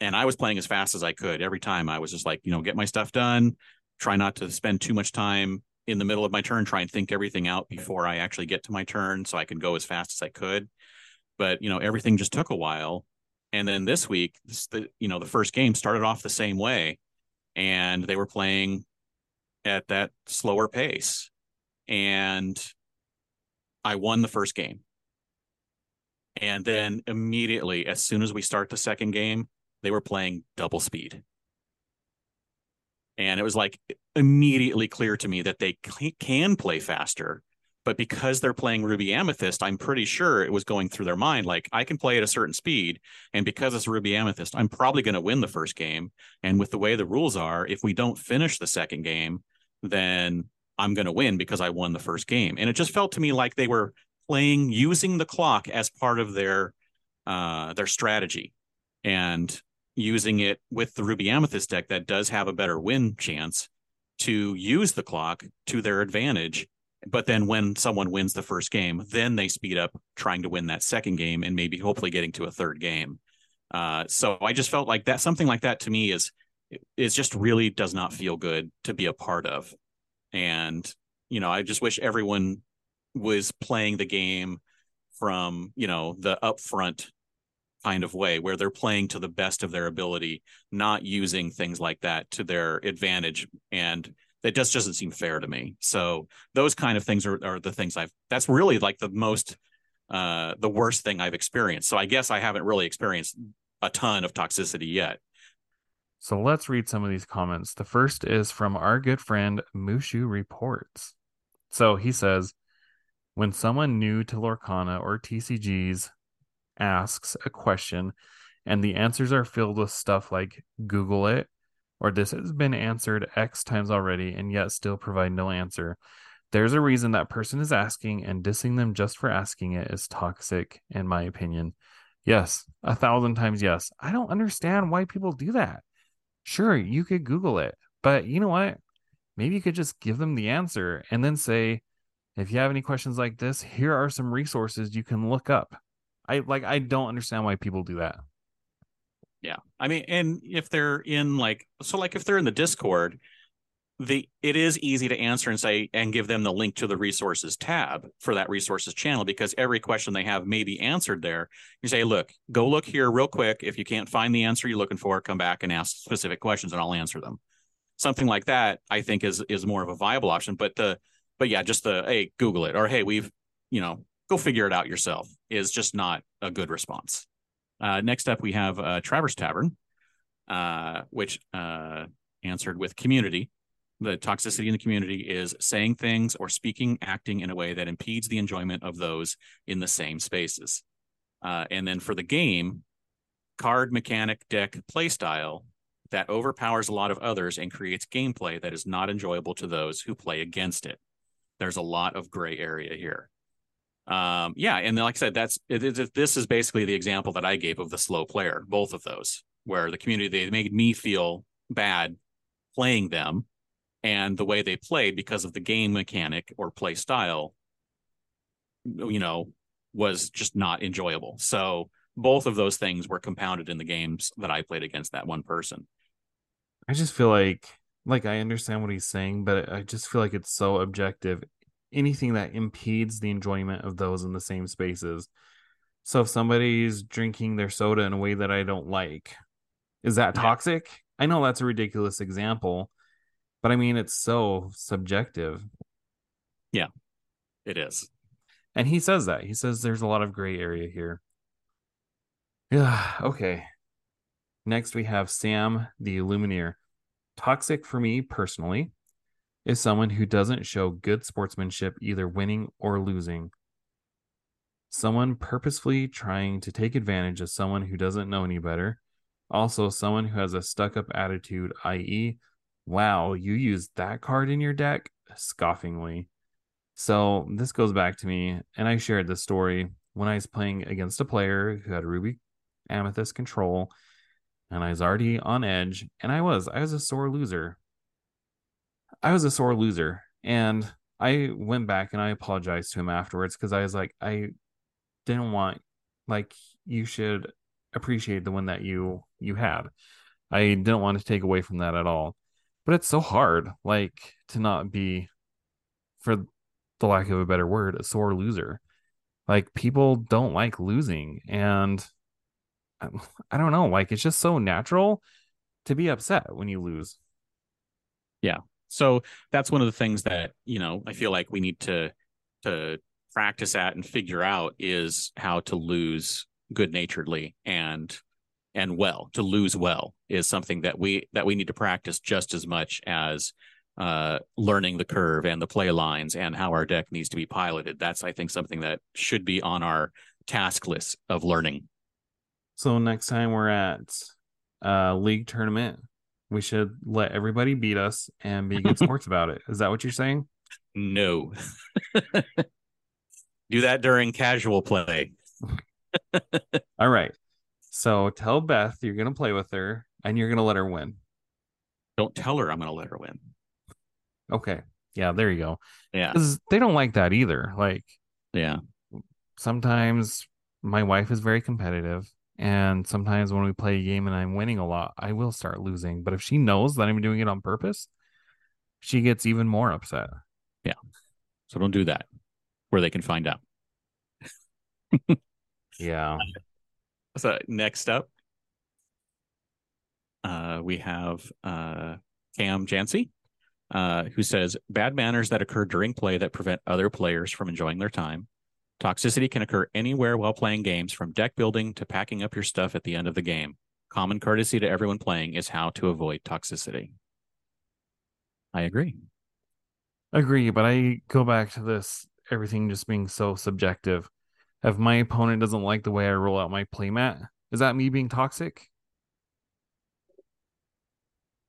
[SPEAKER 2] and i was playing as fast as i could. Every time i was just like you know get my stuff done try not to spend too much time in the middle of my turn try and think everything out before i actually get to my turn so i can go as fast as i could but you know everything just took a while and then this week, this, the you know the first game started off the same way, and they were playing at that slower pace, and I won the first game. And then immediately, as soon as we start the second game, they were playing double speed. And it was like immediately clear to me that they can play faster but because they're playing Ruby Amethyst, I'm pretty sure it was going through their mind like I can play at a certain speed, and because it's Ruby Amethyst, I'm probably going to win the first game. And with the way the rules are, if we don't finish the second game, then I'm going to win because I won the first game. And it just felt to me like they were playing using the clock as part of their uh, their strategy, and using it with the Ruby Amethyst deck that does have a better win chance to use the clock to their advantage but then when someone wins the first game, then they speed up trying to win that second game and maybe hopefully getting to a third game. Uh, so I just felt like that something like that to me is is just really does not feel good to be a part of. And you know, I just wish everyone was playing the game from you know the upfront kind of way where they're playing to the best of their ability, not using things like that to their advantage and that just doesn't seem fair to me. So those kind of things are, are the things I've that's really like the most uh the worst thing I've experienced. So I guess I haven't really experienced a ton of toxicity yet.
[SPEAKER 1] So let's read some of these comments. The first is from our good friend Mushu Reports. So he says, when someone new to Lorcana or TCGs asks a question and the answers are filled with stuff like Google it, or this has been answered X times already and yet still provide no answer. There's a reason that person is asking, and dissing them just for asking it is toxic, in my opinion. Yes, a thousand times yes. I don't understand why people do that. Sure, you could Google it, but you know what? Maybe you could just give them the answer and then say, if you have any questions like this, here are some resources you can look up. I like I don't understand why people do that.
[SPEAKER 2] Yeah. I mean, and if they're in like, so like if they're in the Discord, the it is easy to answer and say and give them the link to the resources tab for that resources channel because every question they have may be answered there. You say, look, go look here real quick. If you can't find the answer you're looking for, come back and ask specific questions and I'll answer them. Something like that, I think, is is more of a viable option. But the but yeah, just the hey, Google it or hey, we've you know go figure it out yourself is just not a good response. Uh, next up, we have uh, Traverse Tavern, uh, which uh, answered with community. The toxicity in the community is saying things or speaking, acting in a way that impedes the enjoyment of those in the same spaces. Uh, and then for the game, card mechanic deck playstyle that overpowers a lot of others and creates gameplay that is not enjoyable to those who play against it. There's a lot of gray area here. Um, yeah, and like I said, that's it, it, this is basically the example that I gave of the slow player, both of those, where the community they made me feel bad playing them, and the way they played because of the game mechanic or play style, you know, was just not enjoyable. So both of those things were compounded in the games that I played against that one person.
[SPEAKER 1] I just feel like like I understand what he's saying, but I just feel like it's so objective. Anything that impedes the enjoyment of those in the same spaces. So if somebody's drinking their soda in a way that I don't like, is that toxic? I know that's a ridiculous example, but I mean it's so subjective.
[SPEAKER 2] Yeah, it is.
[SPEAKER 1] And he says that. He says there's a lot of gray area here. Yeah, okay. Next we have Sam the Illumineer. Toxic for me personally is someone who doesn't show good sportsmanship either winning or losing. Someone purposefully trying to take advantage of someone who doesn't know any better. Also, someone who has a stuck up attitude, i.e., wow, you used that card in your deck? Scoffingly. So, this goes back to me, and I shared this story when I was playing against a player who had Ruby Amethyst control, and I was already on edge, and I was I was a sore loser. I was a sore loser, and I went back and I apologized to him afterwards because I was like, I didn't want like you should appreciate the one that you you had. I didn't want to take away from that at all. But it's so hard, like to not be, for the lack of a better word, a sore loser. Like people don't like losing, and I don't know, like it's just so natural to be upset when you lose.
[SPEAKER 2] Yeah. So that's one of the things that, you know, I feel like we need to to practice at and figure out is how to lose good naturedly and and well. To lose well is something that we that we need to practice just as much as uh, learning the curve and the play lines and how our deck needs to be piloted. That's i think something that should be on our task list of learning.
[SPEAKER 1] So next time we're at a league tournament, we should let everybody beat us and be good sports about it. Is that what you're saying?
[SPEAKER 2] No. Do that during casual play.
[SPEAKER 1] All right. So tell Beth you're going to play with her and you're going to let her win.
[SPEAKER 2] Don't tell her I'm going to let her win.
[SPEAKER 1] Okay. Yeah, there you go.
[SPEAKER 2] Yeah.
[SPEAKER 1] Cuz they don't like that either. Like
[SPEAKER 2] Yeah.
[SPEAKER 1] Sometimes my wife is very competitive and sometimes when we play a game and I'm winning a lot, I will start losing. But if she knows that I'm doing it on purpose, she gets even more upset.
[SPEAKER 2] Yeah. So don't do that where they can find out.
[SPEAKER 1] yeah.
[SPEAKER 2] So next up, uh, we have uh, Cam Jancy, uh, who says bad manners that occur during play that prevent other players from enjoying their time Toxicity can occur anywhere while playing games, from deck building to packing up your stuff at the end of the game. Common courtesy to everyone playing is how to avoid toxicity. I agree.
[SPEAKER 1] Agree, but I go back to this everything just being so subjective. If my opponent doesn't like the way I roll out my playmat, is that me being toxic?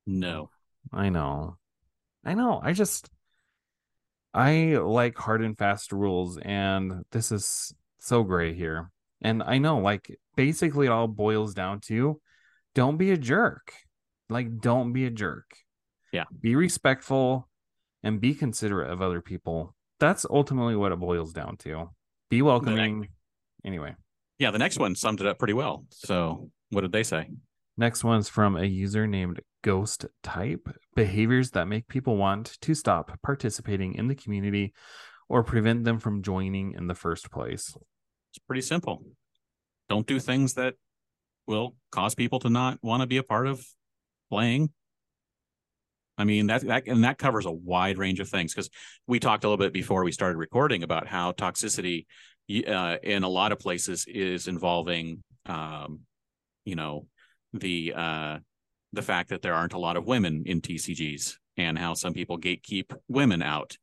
[SPEAKER 2] No.
[SPEAKER 1] I know. I know. I just I like hard and fast rules, and this is so gray here. And I know, like, basically, it all boils down to don't be a jerk. Like, don't be a jerk.
[SPEAKER 2] Yeah.
[SPEAKER 1] Be respectful and be considerate of other people. That's ultimately what it boils down to. Be welcoming. Anyway.
[SPEAKER 2] Yeah, the next one summed it up pretty well. So, what did they say?
[SPEAKER 1] Next one's from a user named Ghost Type behaviors that make people want to stop participating in the community or prevent them from joining in the first place.
[SPEAKER 2] It's pretty simple. Don't do things that will cause people to not want to be a part of playing. I mean that that and that covers a wide range of things because we talked a little bit before we started recording about how toxicity uh, in a lot of places is involving um, you know the uh, the fact that there aren't a lot of women in TCGs and how some people gatekeep women out.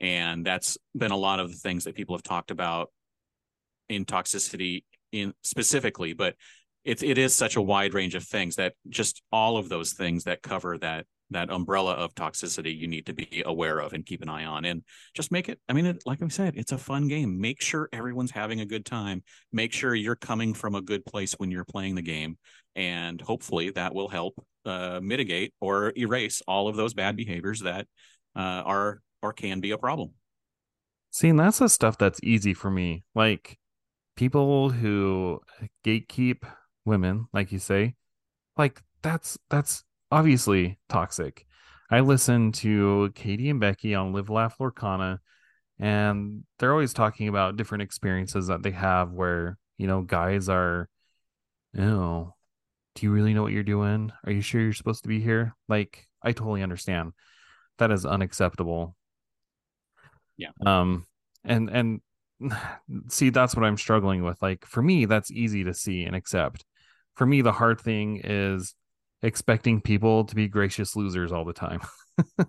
[SPEAKER 2] And that's been a lot of the things that people have talked about in toxicity in specifically, but it, it is such a wide range of things that just all of those things that cover that that umbrella of toxicity you need to be aware of and keep an eye on and just make it i mean it, like i said it's a fun game make sure everyone's having a good time make sure you're coming from a good place when you're playing the game and hopefully that will help uh, mitigate or erase all of those bad behaviors that uh, are or can be a problem.
[SPEAKER 1] See, and that's the stuff that's easy for me. Like people who gatekeep women, like you say, like that's that's obviously toxic. I listen to Katie and Becky on Live Laugh Lorcana, and they're always talking about different experiences that they have where, you know, guys are, you know, do you really know what you're doing? Are you sure you're supposed to be here? Like, I totally understand. That is unacceptable.
[SPEAKER 2] Yeah.
[SPEAKER 1] Um, and and see, that's what I'm struggling with. Like, for me, that's easy to see and accept. For me, the hard thing is expecting people to be gracious losers all the time.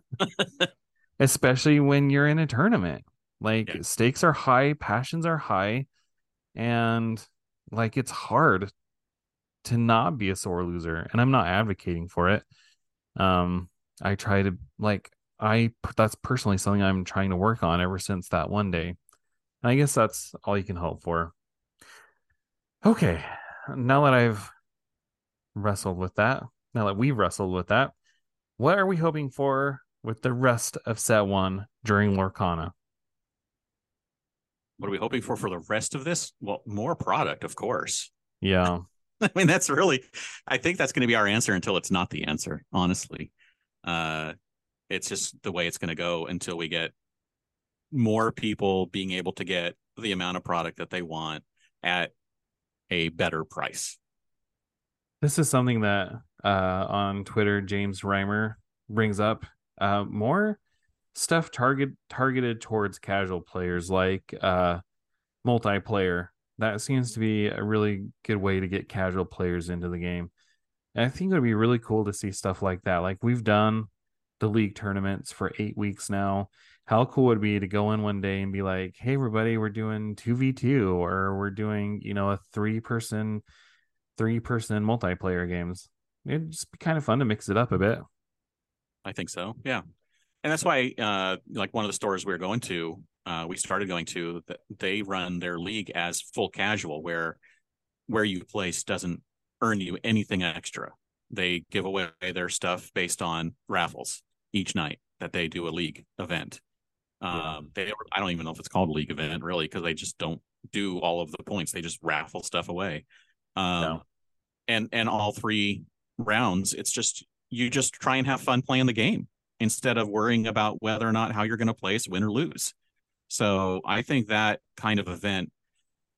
[SPEAKER 1] Especially when you're in a tournament. Like yeah. stakes are high, passions are high, and like it's hard to not be a sore loser and i'm not advocating for it um i try to like i that's personally something i'm trying to work on ever since that one day and i guess that's all you can hope for okay now that i've wrestled with that now that we've wrestled with that what are we hoping for with the rest of set one during lorcana
[SPEAKER 2] what are we hoping for for the rest of this well more product of course
[SPEAKER 1] yeah
[SPEAKER 2] I mean, that's really, I think that's going to be our answer until it's not the answer, honestly. Uh, it's just the way it's going to go until we get more people being able to get the amount of product that they want at a better price.
[SPEAKER 1] This is something that uh, on Twitter, James Reimer brings up uh, more stuff target targeted towards casual players like uh, multiplayer that seems to be a really good way to get casual players into the game. And I think it would be really cool to see stuff like that. Like we've done the league tournaments for eight weeks now. How cool would it be to go in one day and be like, hey, everybody, we're doing 2v2 or we're doing, you know, a three person, three person multiplayer games. It'd just be kind of fun to mix it up a bit.
[SPEAKER 2] I think so. Yeah. And that's why, uh, like one of the stores we we're going to, uh, we started going to, they run their league as full casual, where where you place doesn't earn you anything extra. They give away their stuff based on raffles each night that they do a league event. Um, they I don't even know if it's called a league event really because they just don't do all of the points. They just raffle stuff away. Um, no. and and all three rounds, it's just you just try and have fun playing the game instead of worrying about whether or not how you're going to place, win or lose. So I think that kind of event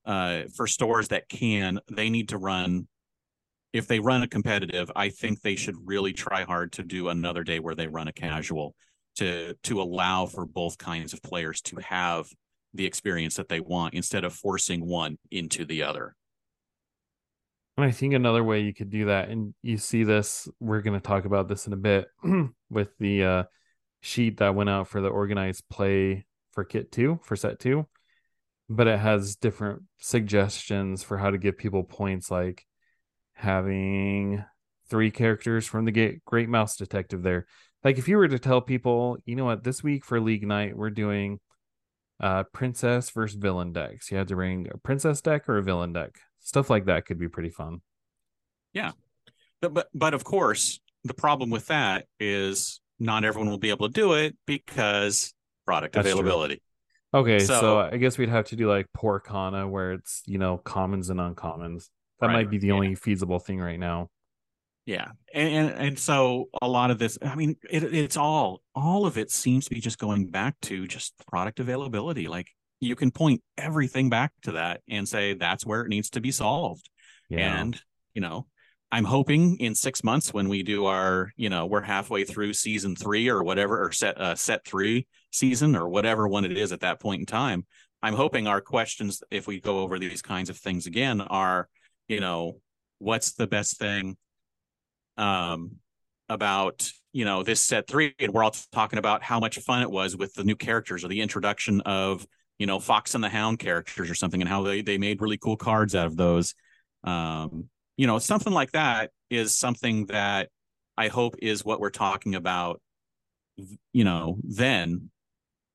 [SPEAKER 2] uh, for stores that can, they need to run. If they run a competitive, I think they should really try hard to do another day where they run a casual to to allow for both kinds of players to have the experience that they want instead of forcing one into the other.
[SPEAKER 1] And I think another way you could do that, and you see this, we're going to talk about this in a bit with the uh, sheet that went out for the organized play for kit two for set two, but it has different suggestions for how to give people points, like having three characters from the Great Mouse Detective there. Like if you were to tell people, you know what, this week for League Night we're doing uh princess versus villain decks. You have to bring a princess deck or a villain deck. Stuff like that could be pretty fun.
[SPEAKER 2] Yeah. But but but of course, the problem with that is not everyone will be able to do it because product That's availability.
[SPEAKER 1] True. Okay, so, so, I guess we'd have to do like Porcana where it's, you know, commons and uncommons. That right, might be the yeah. only feasible thing right now.
[SPEAKER 2] Yeah. And, and, and so a lot of this, I mean, it, it's all all of it seems to be just going back to just product availability. Like you can point everything back to that and say that's where it needs to be solved. Yeah. And, you know, I'm hoping in six months when we do our, you know, we're halfway through season three or whatever, or set uh, set three season or whatever one it is at that point in time. I'm hoping our questions, if we go over these kinds of things again, are, you know, what's the best thing um, about, you know, this set three? And we're all talking about how much fun it was with the new characters or the introduction of, you know, Fox and the Hound characters or something and how they, they made really cool cards out of those. Um, you know, something like that is something that I hope is what we're talking about, you know, then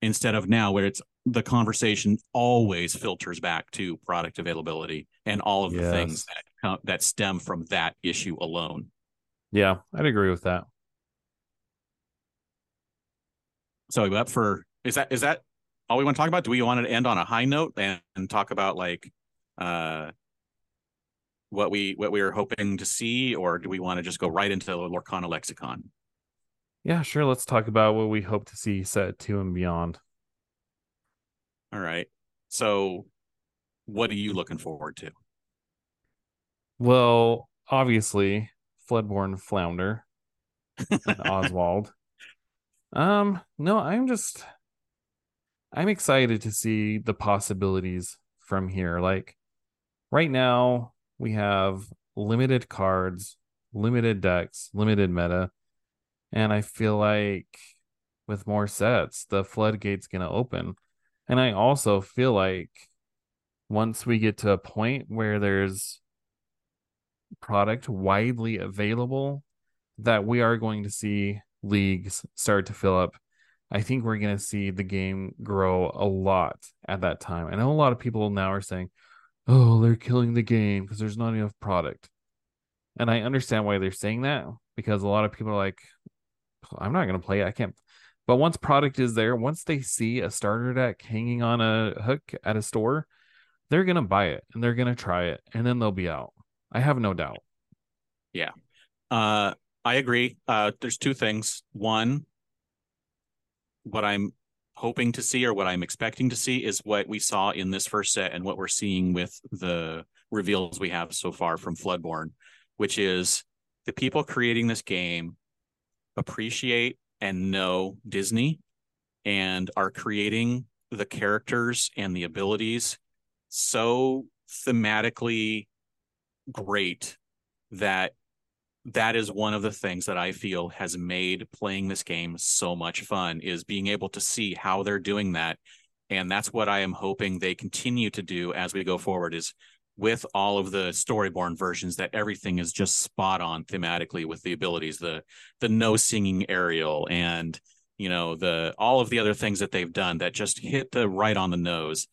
[SPEAKER 2] instead of now where it's the conversation always filters back to product availability and all of the things that that stem from that issue alone.
[SPEAKER 1] Yeah, I'd agree with that.
[SPEAKER 2] So up for is that is that all we want to talk about? Do we want to end on a high note and, and talk about like uh what we what we are hoping to see, or do we want to just go right into the Lorcana lexicon?
[SPEAKER 1] Yeah, sure. Let's talk about what we hope to see set two and beyond.
[SPEAKER 2] All right. So, what are you looking forward to?
[SPEAKER 1] Well, obviously, Floodborn Flounder, Oswald. Um, no, I'm just, I'm excited to see the possibilities from here. Like, right now, we have limited cards, limited decks, limited meta, and I feel like with more sets, the floodgate's gonna open and I also feel like once we get to a point where there's product widely available, that we are going to see leagues start to fill up. I think we're going to see the game grow a lot at that time. I know a lot of people now are saying, oh, they're killing the game because there's not enough product. And I understand why they're saying that because a lot of people are like, I'm not going to play it. I can't. But once product is there, once they see a starter deck hanging on a hook at a store, they're going to buy it and they're going to try it and then they'll be out. I have no doubt.
[SPEAKER 2] Yeah. Uh, I agree. Uh, there's two things. One, what I'm hoping to see or what I'm expecting to see is what we saw in this first set and what we're seeing with the reveals we have so far from Floodborn, which is the people creating this game appreciate and know Disney and are creating the characters and the abilities so thematically great that that is one of the things that I feel has made playing this game so much fun is being able to see how they're doing that. And that's what I am hoping they continue to do as we go forward is with all of the storyborn versions that everything is just spot on thematically with the abilities the the no singing Ariel and you know the all of the other things that they've done that just hit the right on the nose.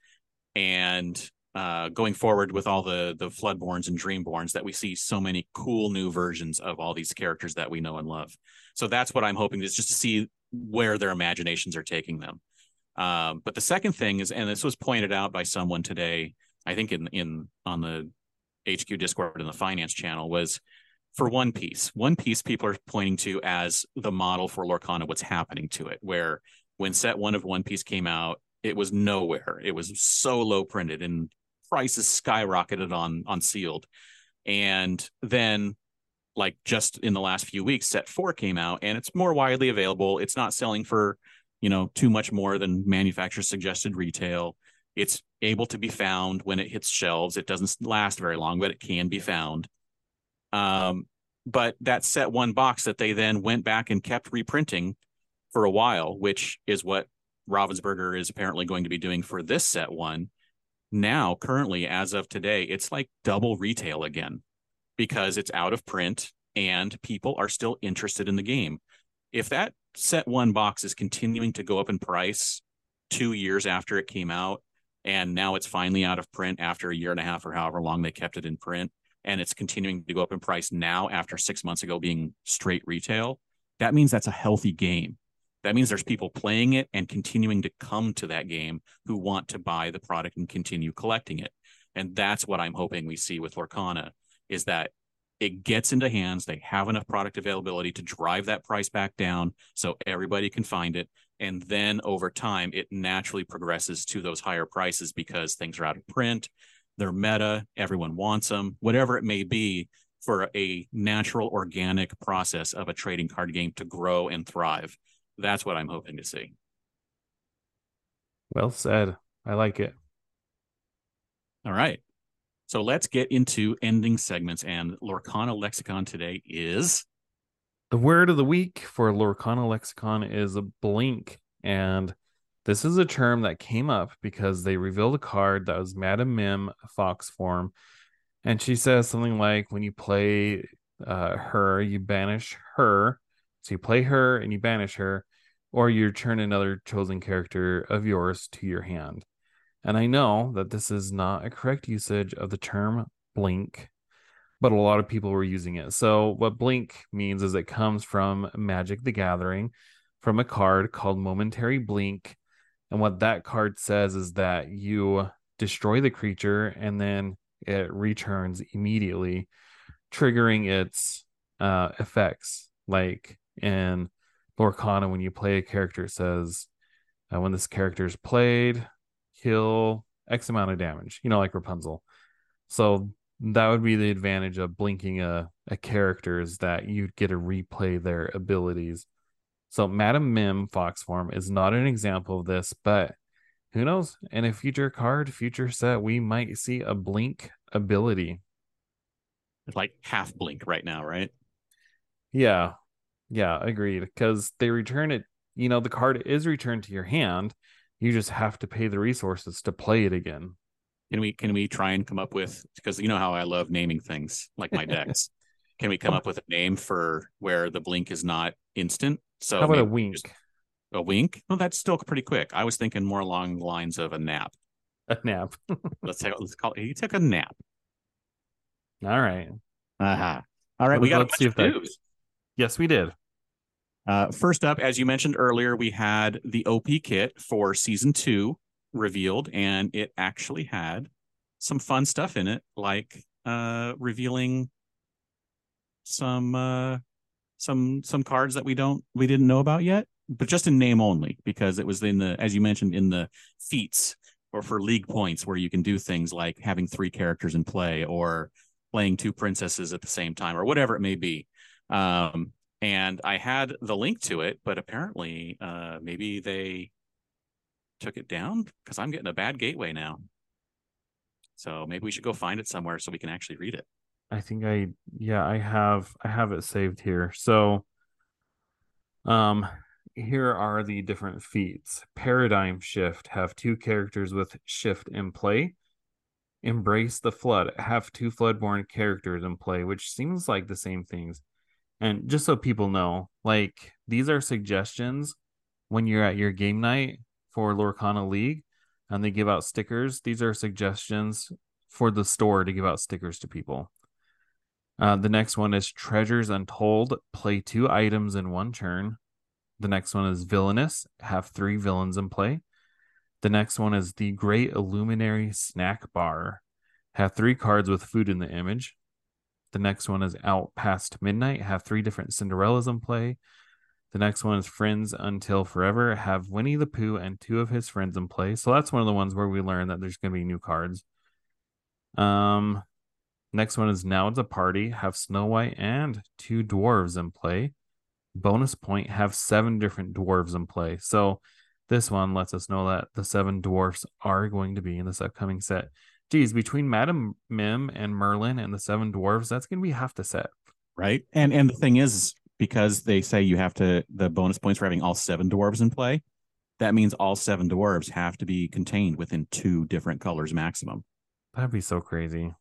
[SPEAKER 2] And uh, going forward with all the the floodborns and dreamborns that we see so many cool new versions of all these characters that we know and love so that's what i'm hoping is just to see where their imaginations are taking them um, but the second thing is and this was pointed out by someone today I think in in on the HQ Discord and the finance channel was for One Piece. One Piece people are pointing to as the model for Lorcana, what's happening to it, where when set one of One Piece came out, it was nowhere. It was so low printed and prices skyrocketed on on sealed. And then like just in the last few weeks, set four came out and it's more widely available. It's not selling for, you know, too much more than manufacturer suggested retail. It's able to be found when it hits shelves. It doesn't last very long, but it can be found. Um, but that set one box that they then went back and kept reprinting for a while, which is what Ravensburger is apparently going to be doing for this set one. Now, currently, as of today, it's like double retail again because it's out of print and people are still interested in the game. If that set one box is continuing to go up in price two years after it came out, and now it's finally out of print after a year and a half or however long they kept it in print and it's continuing to go up in price now after six months ago being straight retail that means that's a healthy game that means there's people playing it and continuing to come to that game who want to buy the product and continue collecting it. And that's what i'm hoping we see with lorcana is that it gets into hands. They have enough product availability to drive that price back down so everybody can find it. And then over time it naturally progresses to those higher prices because things are out of print they're meta everyone wants them whatever it may be for a natural organic process of a trading card game to grow and thrive that's what i'm hoping to see
[SPEAKER 1] well said i like it
[SPEAKER 2] All right. So let's get into ending segments. And Lorcana Lexicon today is
[SPEAKER 1] The word of the week for Lorcana Lexicon is a blink. And this is a term that came up because they revealed a card that was Madam Mim Fox form. And she says something like when you play uh, her, you banish her. So you play her and you banish her, or you return another chosen character of yours to your hand. And I know that this is not a correct usage of the term blink, but a lot of people were using it. So, what blink means is it comes from Magic the Gathering from a card called Momentary Blink. And what that card says is that you destroy the creature and then it returns immediately, triggering its uh, effects. Like in Lorcana, when you play a character, it says, uh, when this character is played, heal X amount of damage, you know, like Rapunzel. So that would be the advantage of blinking a, a character is that you'd get to replay their abilities. So Madam Mim Fox form is not an example of this, but who knows? In a future card, future set, we might see a blink ability.
[SPEAKER 2] It's like half blink right now, right?
[SPEAKER 1] Yeah. Yeah, agreed. Because they return it, you know, the card is returned to your hand. You just have to pay the resources to play it again.
[SPEAKER 2] Can we can we try and come up with because you know how I love naming things like my decks. can we come up with a name for where the blink is not instant? So
[SPEAKER 1] How about a wink?
[SPEAKER 2] A wink? Well, that's still pretty quick. I was thinking more along the lines of a nap.
[SPEAKER 1] A nap.
[SPEAKER 2] Let's say let's call it. He took a nap.
[SPEAKER 1] All right.
[SPEAKER 2] Uh-huh. All right, we got
[SPEAKER 1] Let's see if that-
[SPEAKER 2] news.
[SPEAKER 1] Yes, we did.
[SPEAKER 2] Uh, first up, as you mentioned earlier, we had the OP kit for season two revealed, and it actually had some fun stuff in it, like uh, revealing some uh, some some cards that we don't we didn't know about yet, but just in name only because it was in the as you mentioned in the feats or for league points where you can do things like having three characters in play or playing two princesses at the same time or whatever it may be. Um, and I had the link to it, but apparently, uh, maybe they took it down because I'm getting a bad gateway now. So maybe we should go find it somewhere so we can actually read it.
[SPEAKER 1] I think I yeah, I have I have it saved here. So um here are the different feats. Paradigm shift have two characters with shift in play. Embrace the flood have two floodborn characters in play, which seems like the same things. And just so people know, like these are suggestions when you're at your game night for Lorcana League and they give out stickers. These are suggestions for the store to give out stickers to people. Uh, the next one is Treasures Untold. Play two items in one turn. The next one is Villainous. Have three villains in play. The next one is The Great Illuminary Snack Bar. Have three cards with food in the image. The next one is Out Past Midnight. Have three different Cinderellas in play. The next one is Friends Until Forever. Have Winnie the Pooh and two of his friends in play. So that's one of the ones where we learn that there's going to be new cards. Um, next one is Now It's a Party. Have Snow White and two dwarves in play. Bonus point. Have seven different dwarves in play. So this one lets us know that the seven dwarfs are going to be in this upcoming set. Geez, between Madam Mim and Merlin and the seven dwarves, that's going to be half the set.
[SPEAKER 2] Right. And and the thing is, because they say you have to the bonus points for having all seven dwarves in play, that means all seven dwarves have to be contained within two different colors maximum.
[SPEAKER 1] That'd be so crazy.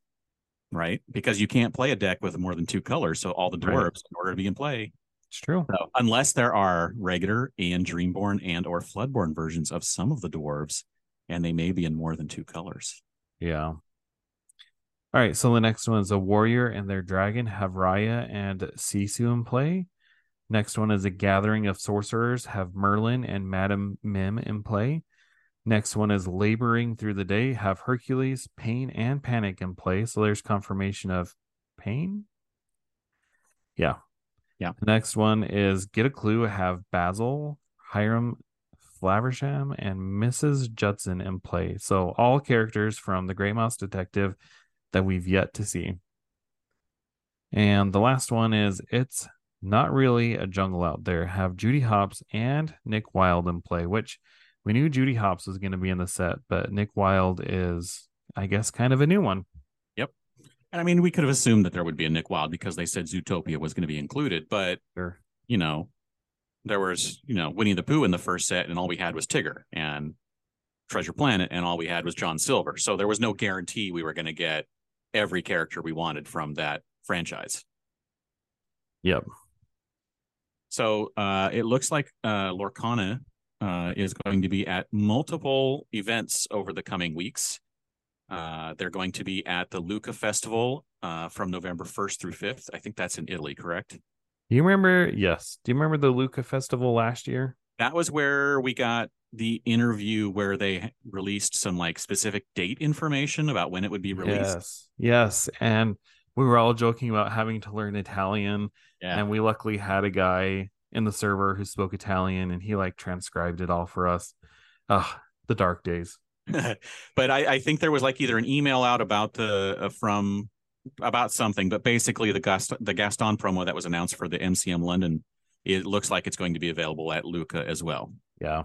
[SPEAKER 2] Right. Because you can't play a deck with more than two colors. So all the
[SPEAKER 1] Right.
[SPEAKER 2] dwarves, in order to be in play,
[SPEAKER 1] It's true.
[SPEAKER 2] So unless there are regular and Dreamborn and or Floodborn versions of some of the dwarves, and they may be in more than two colors.
[SPEAKER 1] Yeah. All right. So the next one is a warrior and their dragon have Raya and Sisu in play. Next one is a gathering of sorcerers have Merlin and Madam Mim in play. Next one is laboring through the day have Hercules, Pain, and Panic in play. So there's confirmation of Pain. Yeah.
[SPEAKER 2] Yeah.
[SPEAKER 1] The next one is get a clue have Basil, Hiram, Flaversham, and Mrs. Judson in play. So all characters from the Great Mouse Detective that we've yet to see. And the last one is it's not really a jungle out there. Have Judy Hopps and Nick Wilde in play, which we knew Judy Hopps was going to be in the set, but Nick Wilde is I guess, kind of a new one.
[SPEAKER 2] Yep. And I mean, we could have assumed that there would be a Nick Wilde because they said Zootopia was going to be included, but
[SPEAKER 1] Sure.
[SPEAKER 2] you know, there was, you know, Winnie the Pooh in the first set, and all we had was Tigger and Treasure Planet, and all we had was John Silver. So there was no guarantee we were going to get every character we wanted from that franchise.
[SPEAKER 1] Yep.
[SPEAKER 2] So uh, it looks like uh, Lorcana uh, is going to be at multiple events over the coming weeks. Uh, they're going to be at the Lucca Festival uh, from November 1st through 5th. I think that's in Italy, correct?
[SPEAKER 1] Do you remember? Yes. Do you remember the Lucca Festival last year?
[SPEAKER 2] That was where we got the interview where they released some like specific date information about when it would be released.
[SPEAKER 1] Yes. Yes. And we were all joking about having to learn Italian.
[SPEAKER 2] Yeah.
[SPEAKER 1] And we luckily had a guy in the server who spoke Italian and he like transcribed it all for us. Ah, the dark days.
[SPEAKER 2] but I, I think there was like either an email out about the uh, from about something, but basically the Gast- the Gaston promo that was announced for the MCM London, it looks like it's going to be available at Lucca as well,
[SPEAKER 1] Yeah.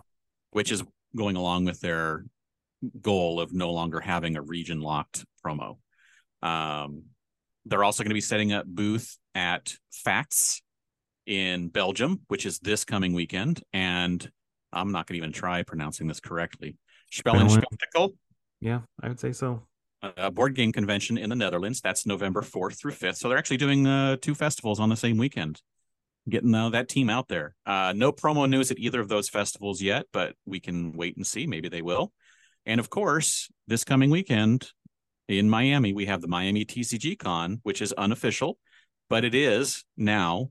[SPEAKER 2] which is going along with their goal of no longer having a region locked promo. Um, they're also going to be setting up booth at Facts in Belgium, which is this coming weekend, and I'm not going to even try pronouncing this correctly. Spellen. Spectacle,
[SPEAKER 1] Yeah, I would say so.
[SPEAKER 2] A board game convention in the Netherlands. That's November 4th through 5th. So they're actually doing uh, two festivals on the same weekend, getting uh, that team out there. Uh, no promo news at either of those festivals yet, but we can wait and see. Maybe they will. And of course, this coming weekend in Miami, we have the Miami TCG Con, which is unofficial, but it is now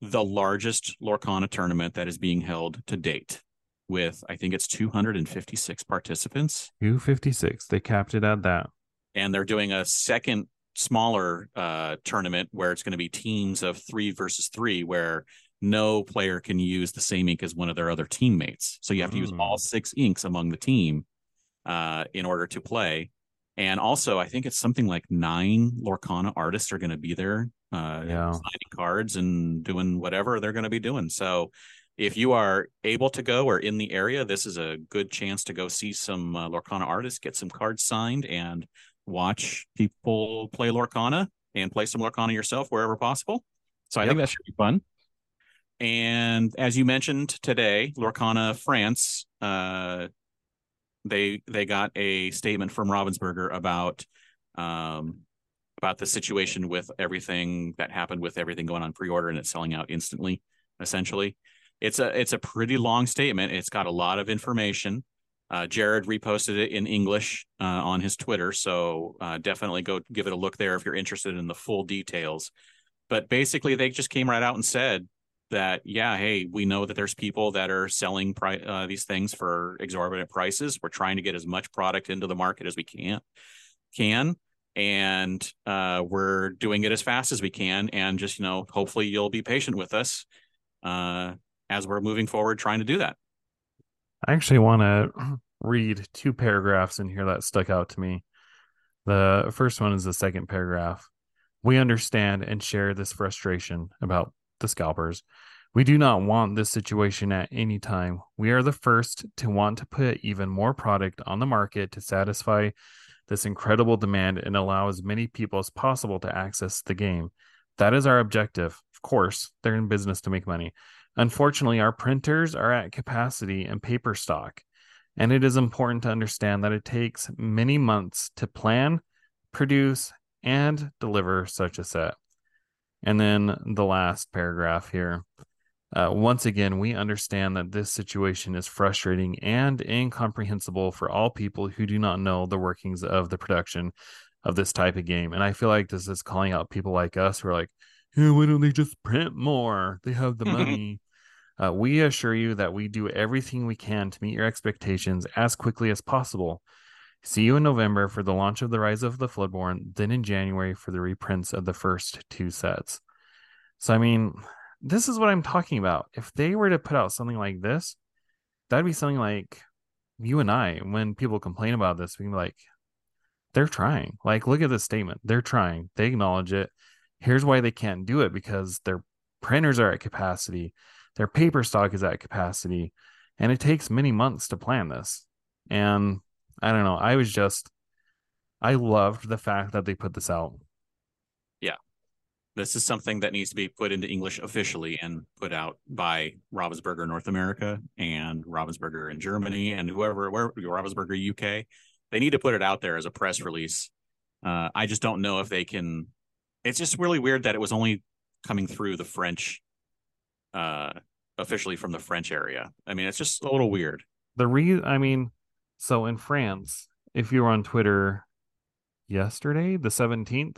[SPEAKER 2] the largest Lorcana tournament that is being held to date with, I think it's 256 participants.
[SPEAKER 1] 256. They capped it at that.
[SPEAKER 2] And they're doing a second smaller uh, tournament where it's going to be teams of three versus three, where no player can use the same ink as one of their other teammates. So you have to use all six inks among the team uh, in order to play. And also, I think it's something like nine Lorcana artists are going to be there, uh,
[SPEAKER 1] Yeah.
[SPEAKER 2] signing cards and doing whatever they're going to be doing. So, if you are able to go or in the area, this is a good chance to go see some uh, Lorcana artists, get some cards signed, and watch people play Lorcana and play some Lorcana yourself wherever possible. So I think that should be fun. And as you mentioned today, Lorcana France, uh, they they got a statement from Ravensburger about um, about the situation with everything that happened with everything going on pre-order and it's selling out instantly. Essentially, it's a it's a pretty long statement. It's got a lot of information. Uh, Jared reposted it in English uh, on his Twitter, so uh, definitely go give it a look there if you're interested in the full details. But basically, they just came right out and said that, yeah, hey, we know that there's people that are selling pri- uh, these things for exorbitant prices. We're trying to get as much product into the market as we can, can, and uh, we're doing it as fast as we can. And just you know, hopefully, you'll be patient with us uh, as we're moving forward, trying to do that.
[SPEAKER 1] I actually want to read two paragraphs in here that stuck out to me. The first one is the second paragraph. We understand and share this frustration about the scalpers. We do not want this situation at any time. We are the first to want to put even more product on the market to satisfy this incredible demand and allow as many people as possible to access the game. That is our objective. Of course, they're in business to make money. Unfortunately, our printers are at capacity and paper stock, and it is important to understand that it takes many months to plan, produce, and deliver such a set. And then the last paragraph here. Uh, once again, we understand that this situation is frustrating and incomprehensible for all people who do not know the workings of the production of this type of game. And I feel like this is calling out people like us who are like, "Yeah, why don't they just print more? They have the money. Uh, we assure you that we do everything we can to meet your expectations as quickly as possible. See you in November for the launch of The Rise of the Floodborn, then in January for the reprints of the first two sets. So, I mean, this is what I'm talking about. If they were to put out something like this, that'd be something like you and I, when people complain about this, we can be like, they're trying. Like, look at this statement. They're trying. They acknowledge it. Here's why they can't do it because their printers are at capacity, their paper stock is at capacity, and it takes many months to plan this. And I don't know. I was just, I loved the fact that they put this out. Yeah.
[SPEAKER 2] This is something that needs to be put into English officially and put out by Ravensburger North America and Ravensburger in Germany and whoever, where Ravensburger UK. They need to put it out there as a press release. Uh, I just don't know if they can. It's just really weird that it was only coming through the French, uh, officially from the French area. I mean, it's just a little weird.
[SPEAKER 1] The re I mean, so in France, if you were on Twitter yesterday, the 17th,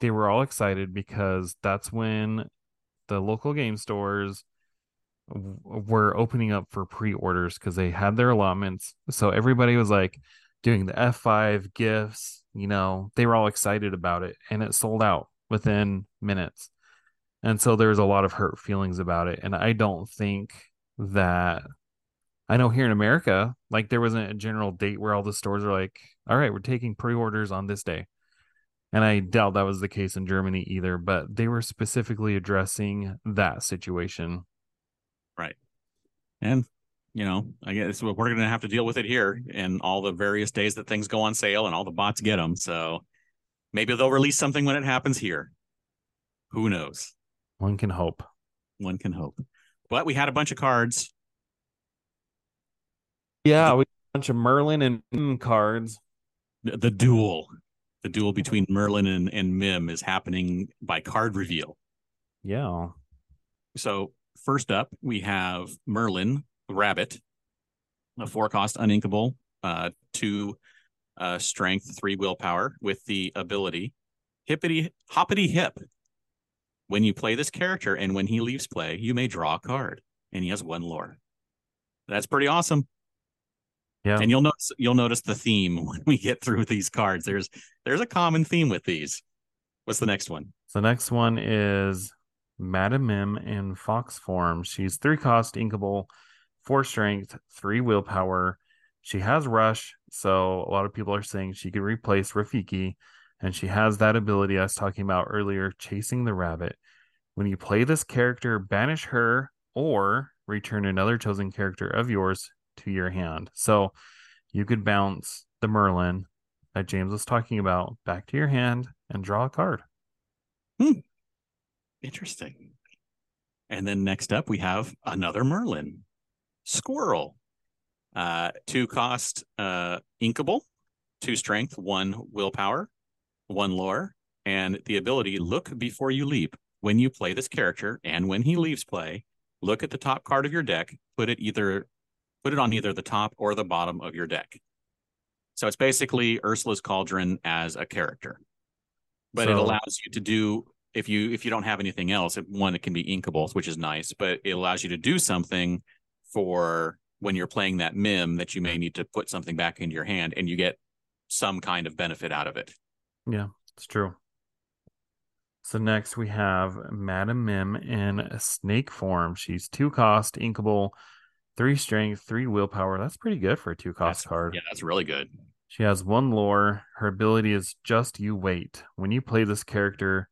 [SPEAKER 1] they were all excited because that's when the local game stores were opening up for pre-orders because they had their allotments. So everybody was like doing the F5 gifts, you know, they were all excited about it and it sold out within minutes. And so there's a lot of hurt feelings about it. And I don't think that I know here in America, like there wasn't a general date where all the stores are like, all right, we're taking pre-orders on this day. And I doubt that was the case in Germany either, but they were specifically addressing that situation.
[SPEAKER 2] Right. And, you know, I guess we're going to have to deal with it here and all the various days that things go on sale and all the bots get them. So maybe they'll release something when it happens here. Who knows?
[SPEAKER 1] One can hope.
[SPEAKER 2] One can hope. But we had a bunch of cards.
[SPEAKER 1] Yeah, we had a bunch of Merlin and mm cards.
[SPEAKER 2] The, the duel, the duel between Merlin and, and Mim is happening by card reveal.
[SPEAKER 1] Yeah.
[SPEAKER 2] So first up, we have Merlin Rabbit, a four cost uninkable, uh, two uh, strength, three willpower with the ability hippity hoppity hip. When you play this character and when he leaves play, you may draw a card, and he has one lore. That's pretty awesome.
[SPEAKER 1] Yeah.
[SPEAKER 2] And you'll notice you'll notice the theme when we get through these cards. There's there's a common theme with these. What's the next one?
[SPEAKER 1] The next one is Madam Mim in fox form. She's three cost inkable, four strength, three willpower. She has rush, so a lot of people are saying she could replace Rafiki, and she has that ability I was talking about earlier, chasing the rabbit. When you play this character, banish her or return another chosen character of yours to your hand. So you could bounce the Merlin that James was talking about back to your hand and draw a card.
[SPEAKER 2] Hmm. Interesting. And then next up, we have another Merlin, Squirrel. Uh, two cost, uh, inkable, two strength, one willpower, one lore, and the mm-hmm. ability look before you leap. When you play this character and when he leaves play, look at the top card of your deck, put it either put it on either the top or the bottom of your deck. So it's basically Ursula's Cauldron as a character. But it allows you to do if you if you don't have anything else, one it can be inkables, which is nice, but it allows you to do something for when you're playing that mim that you may mm-hmm. need to put something back into your hand and you get some kind of benefit out of it.
[SPEAKER 1] Yeah, it's true. So next we have Madam Mim in snake form. She's two cost, inkable, three strength, three willpower. That's pretty good for a two cost
[SPEAKER 2] That's-
[SPEAKER 1] card.
[SPEAKER 2] Yeah, that's really good.
[SPEAKER 1] She has one lore. Her ability is just you wait. When you play this character,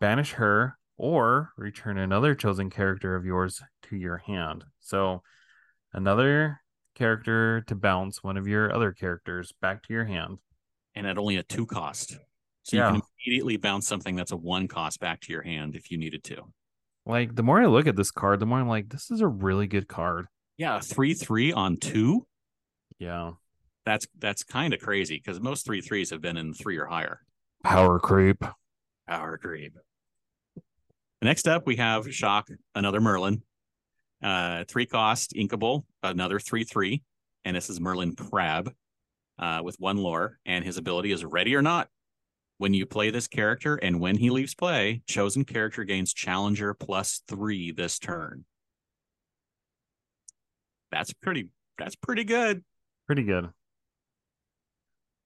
[SPEAKER 1] banish her or return another chosen character of yours to your hand. So another character to bounce one of your other characters back to your hand.
[SPEAKER 2] And at only a two cost. So
[SPEAKER 1] Yeah.
[SPEAKER 2] you can immediately bounce something that's a one cost back to your hand if you needed to.
[SPEAKER 1] Like the more I look at this card, the more I'm like, this is a really good card.
[SPEAKER 2] Yeah, three three on two.
[SPEAKER 1] Yeah.
[SPEAKER 2] That's that's kind of crazy because most three threes have been in three or higher.
[SPEAKER 1] Power creep.
[SPEAKER 2] Power creep. Next up, we have Shock, another Merlin. Uh, three cost, inkable, another three three, and this is Merlin Crab, uh, with one lore, and his ability is ready or not. When you play this character, and when he leaves play, chosen character gains Challenger plus three this turn. That's pretty. That's pretty good.
[SPEAKER 1] Pretty good.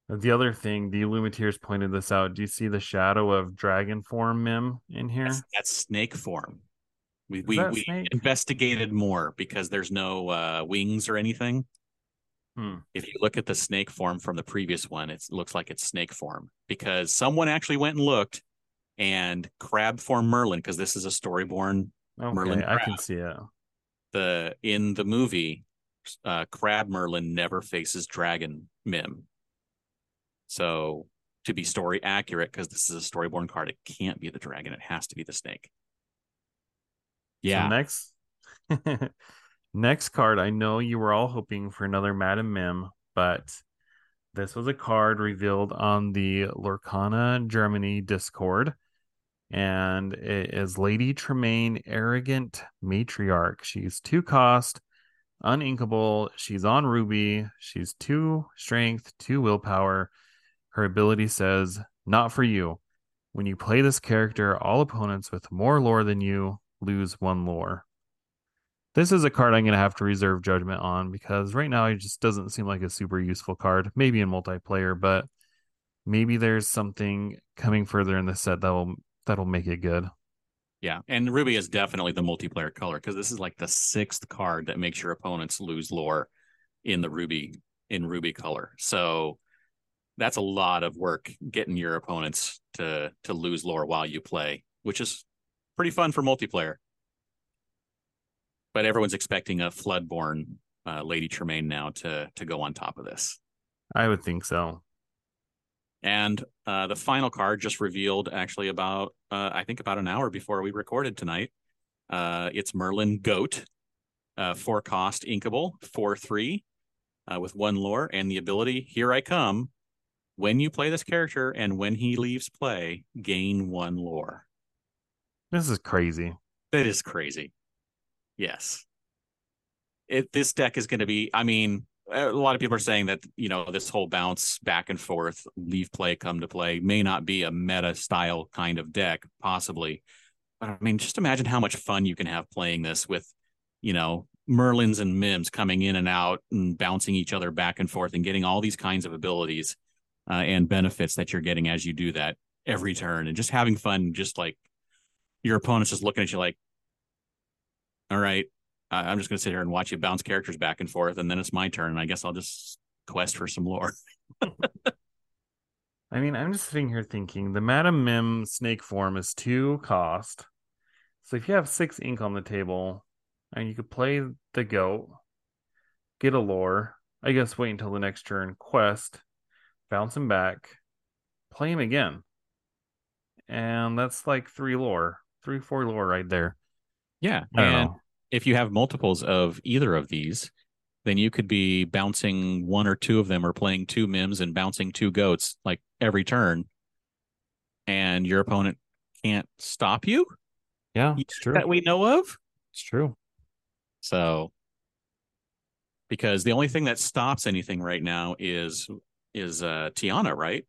[SPEAKER 1] The other thing, the Illumineers pointed this out. Do you see the shadow of dragon form Mim in here?
[SPEAKER 2] That's, that's snake form. We
[SPEAKER 1] Is
[SPEAKER 2] we, we
[SPEAKER 1] snake?
[SPEAKER 2] investigated more because there's no uh, wings or anything.
[SPEAKER 1] Hmm.
[SPEAKER 2] If you look at the snake form from the previous one, it looks like it's snake form because someone actually went and looked and crab form Merlin because this is a storyborn.
[SPEAKER 1] Okay,
[SPEAKER 2] Merlin
[SPEAKER 1] I can see it.
[SPEAKER 2] The in the movie, uh, crab Merlin never faces dragon Mim. So to be story accurate because this is a storyborn card. It can't be the dragon. It has to be the snake. Yeah.
[SPEAKER 1] So next, next card. I know you were all hoping for another Madam Mim, but this was a card revealed on the Lorcana Germany Discord, and it is Lady Tremaine, Arrogant Matriarch. She's two cost, uninkable. She's on Ruby. She's two strength, two willpower. Her ability says, "Not for you." When you play this character, all opponents with more lore than you lose one lore. This is a card I'm going to have to reserve judgment on because right now it just doesn't seem like a super useful card. Maybe in multiplayer, but maybe there's something coming further in the set that'll that'll make it good.
[SPEAKER 2] Yeah, and Ruby is definitely the multiplayer color because this is like the sixth card that makes your opponents lose lore in the Ruby in Ruby color. So that's a lot of work getting your opponents to to lose lore while you play, which is pretty fun for multiplayer. But everyone's expecting a Floodborn uh, Lady Tremaine now to to go on top of this.
[SPEAKER 1] I would think so.
[SPEAKER 2] And uh, the final card just revealed actually about uh, I think about an hour before we recorded tonight. Uh, it's Merlin Goat, uh, four cost inkable, four three, uh, with one lore and the ability. Here I come. When you play this character and when he leaves play, gain one lore.
[SPEAKER 1] This is crazy.
[SPEAKER 2] That is crazy. Yes. It this deck is going to be. I mean, a lot of people are saying that you know this whole bounce back and forth, leave play, come to play may not be a meta style kind of deck, possibly. But I mean, just imagine how much fun you can have playing this with, you know, Merlins and Mims coming in and out and bouncing each other back and forth and getting all these kinds of abilities uh, and benefits that you're getting as you do that every turn and just having fun, just like your opponent's just looking at you like, all right, I'm just going to sit here and watch you bounce characters back and forth, and then it's my turn, and I guess I'll just quest for some lore.
[SPEAKER 1] I mean, I'm just sitting here thinking the Madam Mim snake form is two cost. So if you have six ink on the table, and you could play the goat, get a lore, I guess wait until the next turn, quest, bounce him back, play him again. And that's like three lore, three, four lore right there.
[SPEAKER 2] Yeah. And
[SPEAKER 1] know.
[SPEAKER 2] If you have multiples of either of these, then you could be bouncing one or two of them or playing two mims and bouncing two goats like every turn. And your opponent can't stop you
[SPEAKER 1] Yeah, it's true.
[SPEAKER 2] that we know of.
[SPEAKER 1] It's true.
[SPEAKER 2] So because the only thing that stops anything right now is is uh Tiana, right?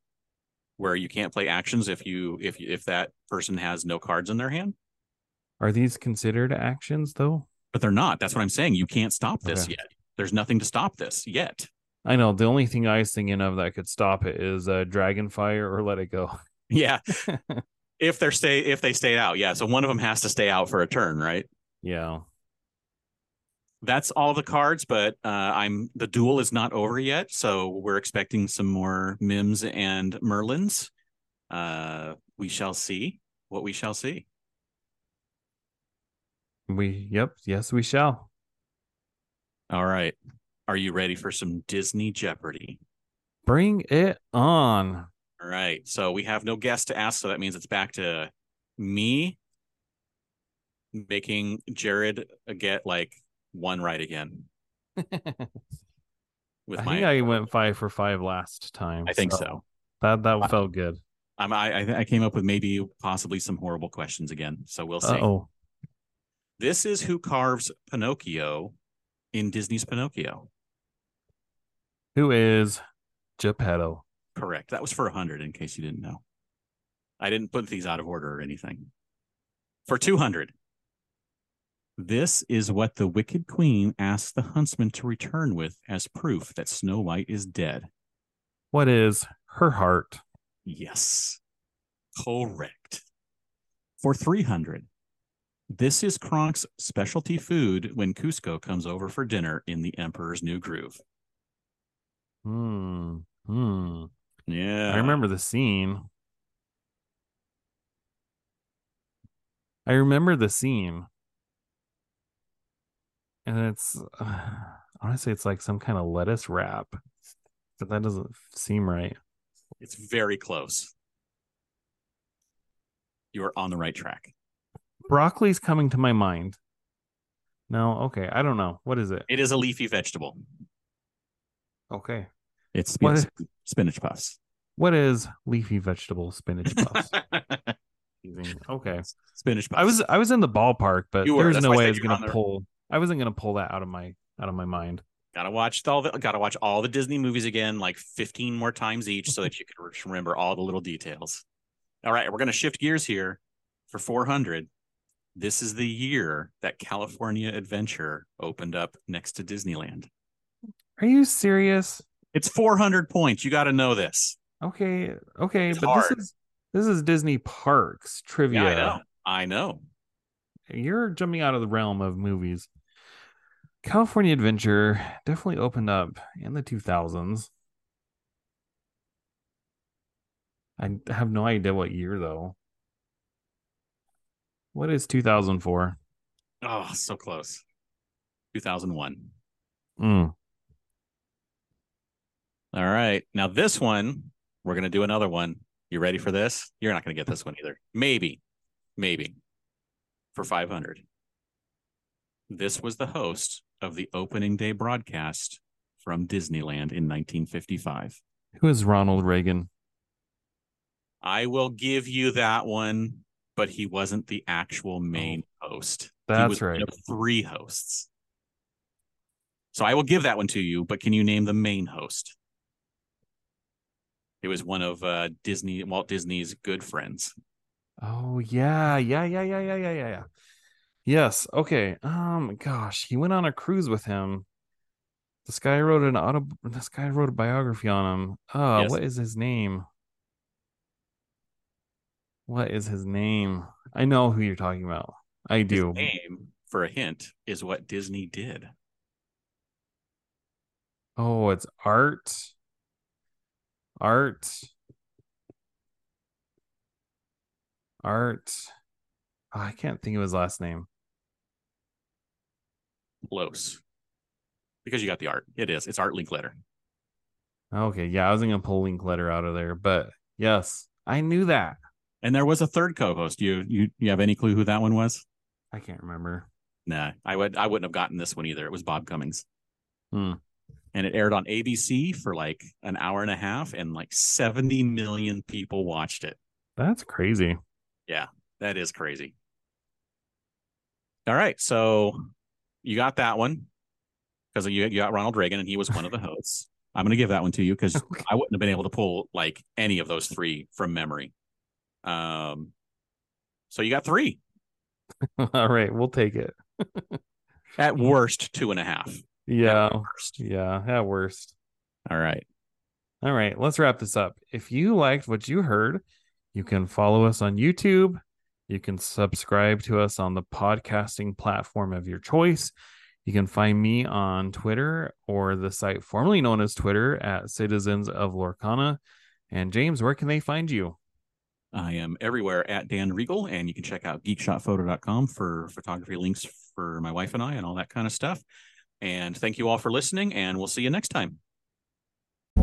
[SPEAKER 2] Where you can't play actions if you if if that person has no cards in their hand.
[SPEAKER 1] Are these considered actions though?
[SPEAKER 2] But they're not. That's what I'm saying. You can't stop this
[SPEAKER 1] Okay.
[SPEAKER 2] yet. There's nothing to stop this yet.
[SPEAKER 1] I know the only thing I was thinking of that could stop it is uh, Dragonfire or Let It Go.
[SPEAKER 2] Yeah. if they're stay if they stay out, yeah. So one of them has to stay out for a turn, right?
[SPEAKER 1] yeah.
[SPEAKER 2] That's all the cards, but uh, I'm the duel is not over yet, so we're expecting some more Mims and Merlins. Uh, we shall see what we shall see.
[SPEAKER 1] We yep, yes we shall.
[SPEAKER 2] All right, are you ready for some Disney Jeopardy?
[SPEAKER 1] Bring it on.
[SPEAKER 2] All right, so we have no guest to ask, so that means it's back to me making Jared uh, get like one right again with
[SPEAKER 1] I
[SPEAKER 2] my.
[SPEAKER 1] think I went five for five last time.
[SPEAKER 2] I think so.
[SPEAKER 1] That that
[SPEAKER 2] I-
[SPEAKER 1] felt good.
[SPEAKER 2] I'm, I I I came up with maybe possibly some horrible questions again, so we'll see.
[SPEAKER 1] Oh,
[SPEAKER 2] This is who carves Pinocchio in Disney's Pinocchio.
[SPEAKER 1] who is Geppetto?
[SPEAKER 2] Correct. That was for 100 in case you didn't know. I didn't put these out of order or anything. For 200. This is what the Wicked Queen asks the huntsman to return with as proof that Snow White is dead.
[SPEAKER 1] What is her heart?
[SPEAKER 2] Yes. Correct. For 300. This is Kronk's specialty food when Kuzco comes over for dinner in the Emperor's New Groove.
[SPEAKER 1] Hmm. Hmm.
[SPEAKER 2] Yeah.
[SPEAKER 1] I remember the scene. I remember the scene. And it's uh, honestly it's like some kind of lettuce wrap. But that doesn't seem right.
[SPEAKER 2] It's very close. You are on the right track.
[SPEAKER 1] Broccoli's coming to my mind. No, okay. I don't know. What is it?
[SPEAKER 2] It is a leafy vegetable.
[SPEAKER 1] Okay.
[SPEAKER 2] It's
[SPEAKER 1] What
[SPEAKER 2] spinach, spinach puffs.
[SPEAKER 1] What is leafy vegetable spinach puffs? okay.
[SPEAKER 2] spinach puffs.
[SPEAKER 1] I was I was in the ballpark, but
[SPEAKER 2] You were.
[SPEAKER 1] there's no way I was
[SPEAKER 2] you were on
[SPEAKER 1] gonna
[SPEAKER 2] there.
[SPEAKER 1] pull I wasn't gonna pull that out of my out of my mind.
[SPEAKER 2] gotta watch all the gotta watch all the Disney movies again, like 15 more times each, so that you can remember all the little details. All right, we're gonna shift gears here for 400. This is the year that California Adventure opened up next to Disneyland.
[SPEAKER 1] Are you serious?
[SPEAKER 2] It's 400 points. You got to know this.
[SPEAKER 1] Okay, okay,
[SPEAKER 2] It's
[SPEAKER 1] but
[SPEAKER 2] hard.
[SPEAKER 1] this is this is Disney Parks trivia.
[SPEAKER 2] Yeah, I know. I know.
[SPEAKER 1] You're jumping out of the realm of movies. California Adventure definitely opened up in the 2000s. I have no idea what year though. What is 2004?
[SPEAKER 2] Oh, so close. 2001.
[SPEAKER 1] Mm.
[SPEAKER 2] All right. Now this one, we're gonna do another one. You ready for this? You're not gonna get this one either. Maybe, maybe for 500. This was the host of the opening day broadcast from Disneyland in 1955.
[SPEAKER 1] Who is Ronald Reagan?
[SPEAKER 2] I will give you that one, but he wasn't the actual main host. He
[SPEAKER 1] That's
[SPEAKER 2] was
[SPEAKER 1] right.
[SPEAKER 2] three hosts. So I will give that one to you, but can you name the main host? It was one of uh, Disney, Walt Disney's good friends.
[SPEAKER 1] Oh yeah, yeah, yeah, yeah, yeah, yeah, yeah, yeah. Yes. Okay. Um. Gosh, he went on a cruise with him. This guy wrote an auto. This guy wrote a biography on him. Uh,
[SPEAKER 2] Yes.
[SPEAKER 1] what is his name? What is his name? I know who you're talking about. I
[SPEAKER 2] His
[SPEAKER 1] do.
[SPEAKER 2] name, for a hint, is what Disney did.
[SPEAKER 1] Oh, it's Art. Art. Art. Oh, I can't think of his last name.
[SPEAKER 2] Close. Because you got the art. It is. It's Art Linkletter.
[SPEAKER 1] Okay, yeah, I wasn't gonna pull Linkletter out of there, but yes, I knew that.
[SPEAKER 2] And there was a third co-host. You you you have any clue who that one was?
[SPEAKER 1] I can't remember.
[SPEAKER 2] Nah, I would I wouldn't have gotten this one either. It was Bob Cummings.
[SPEAKER 1] Hmm.
[SPEAKER 2] And it aired on ABC for like an hour and a half, and like 70 million people watched it.
[SPEAKER 1] That's crazy.
[SPEAKER 2] Yeah, that is crazy. All right. So you got that one because you, you got Ronald Reagan, and he was one of the hosts. I'm going to give that one to you because
[SPEAKER 1] Okay.
[SPEAKER 2] I wouldn't have been able to pull like any of those three from memory. Um, so you got three
[SPEAKER 1] All right, we'll take it.
[SPEAKER 2] at worst, two and a half.
[SPEAKER 1] Yeah, yeah, at worst.
[SPEAKER 2] All right.
[SPEAKER 1] All right, let's wrap this up. If you liked what you heard, you can follow us on YouTube. You can subscribe to us on the podcasting platform of your choice. You can find me on Twitter or the site formerly known as Twitter at Citizens of Lorcana. And James, where can they find you?
[SPEAKER 2] I am everywhere at Dan Regal, and you can check out geekshotphoto.com for photography links for my wife and I and all that kind of stuff. And thank you all for listening, and we'll see you next time.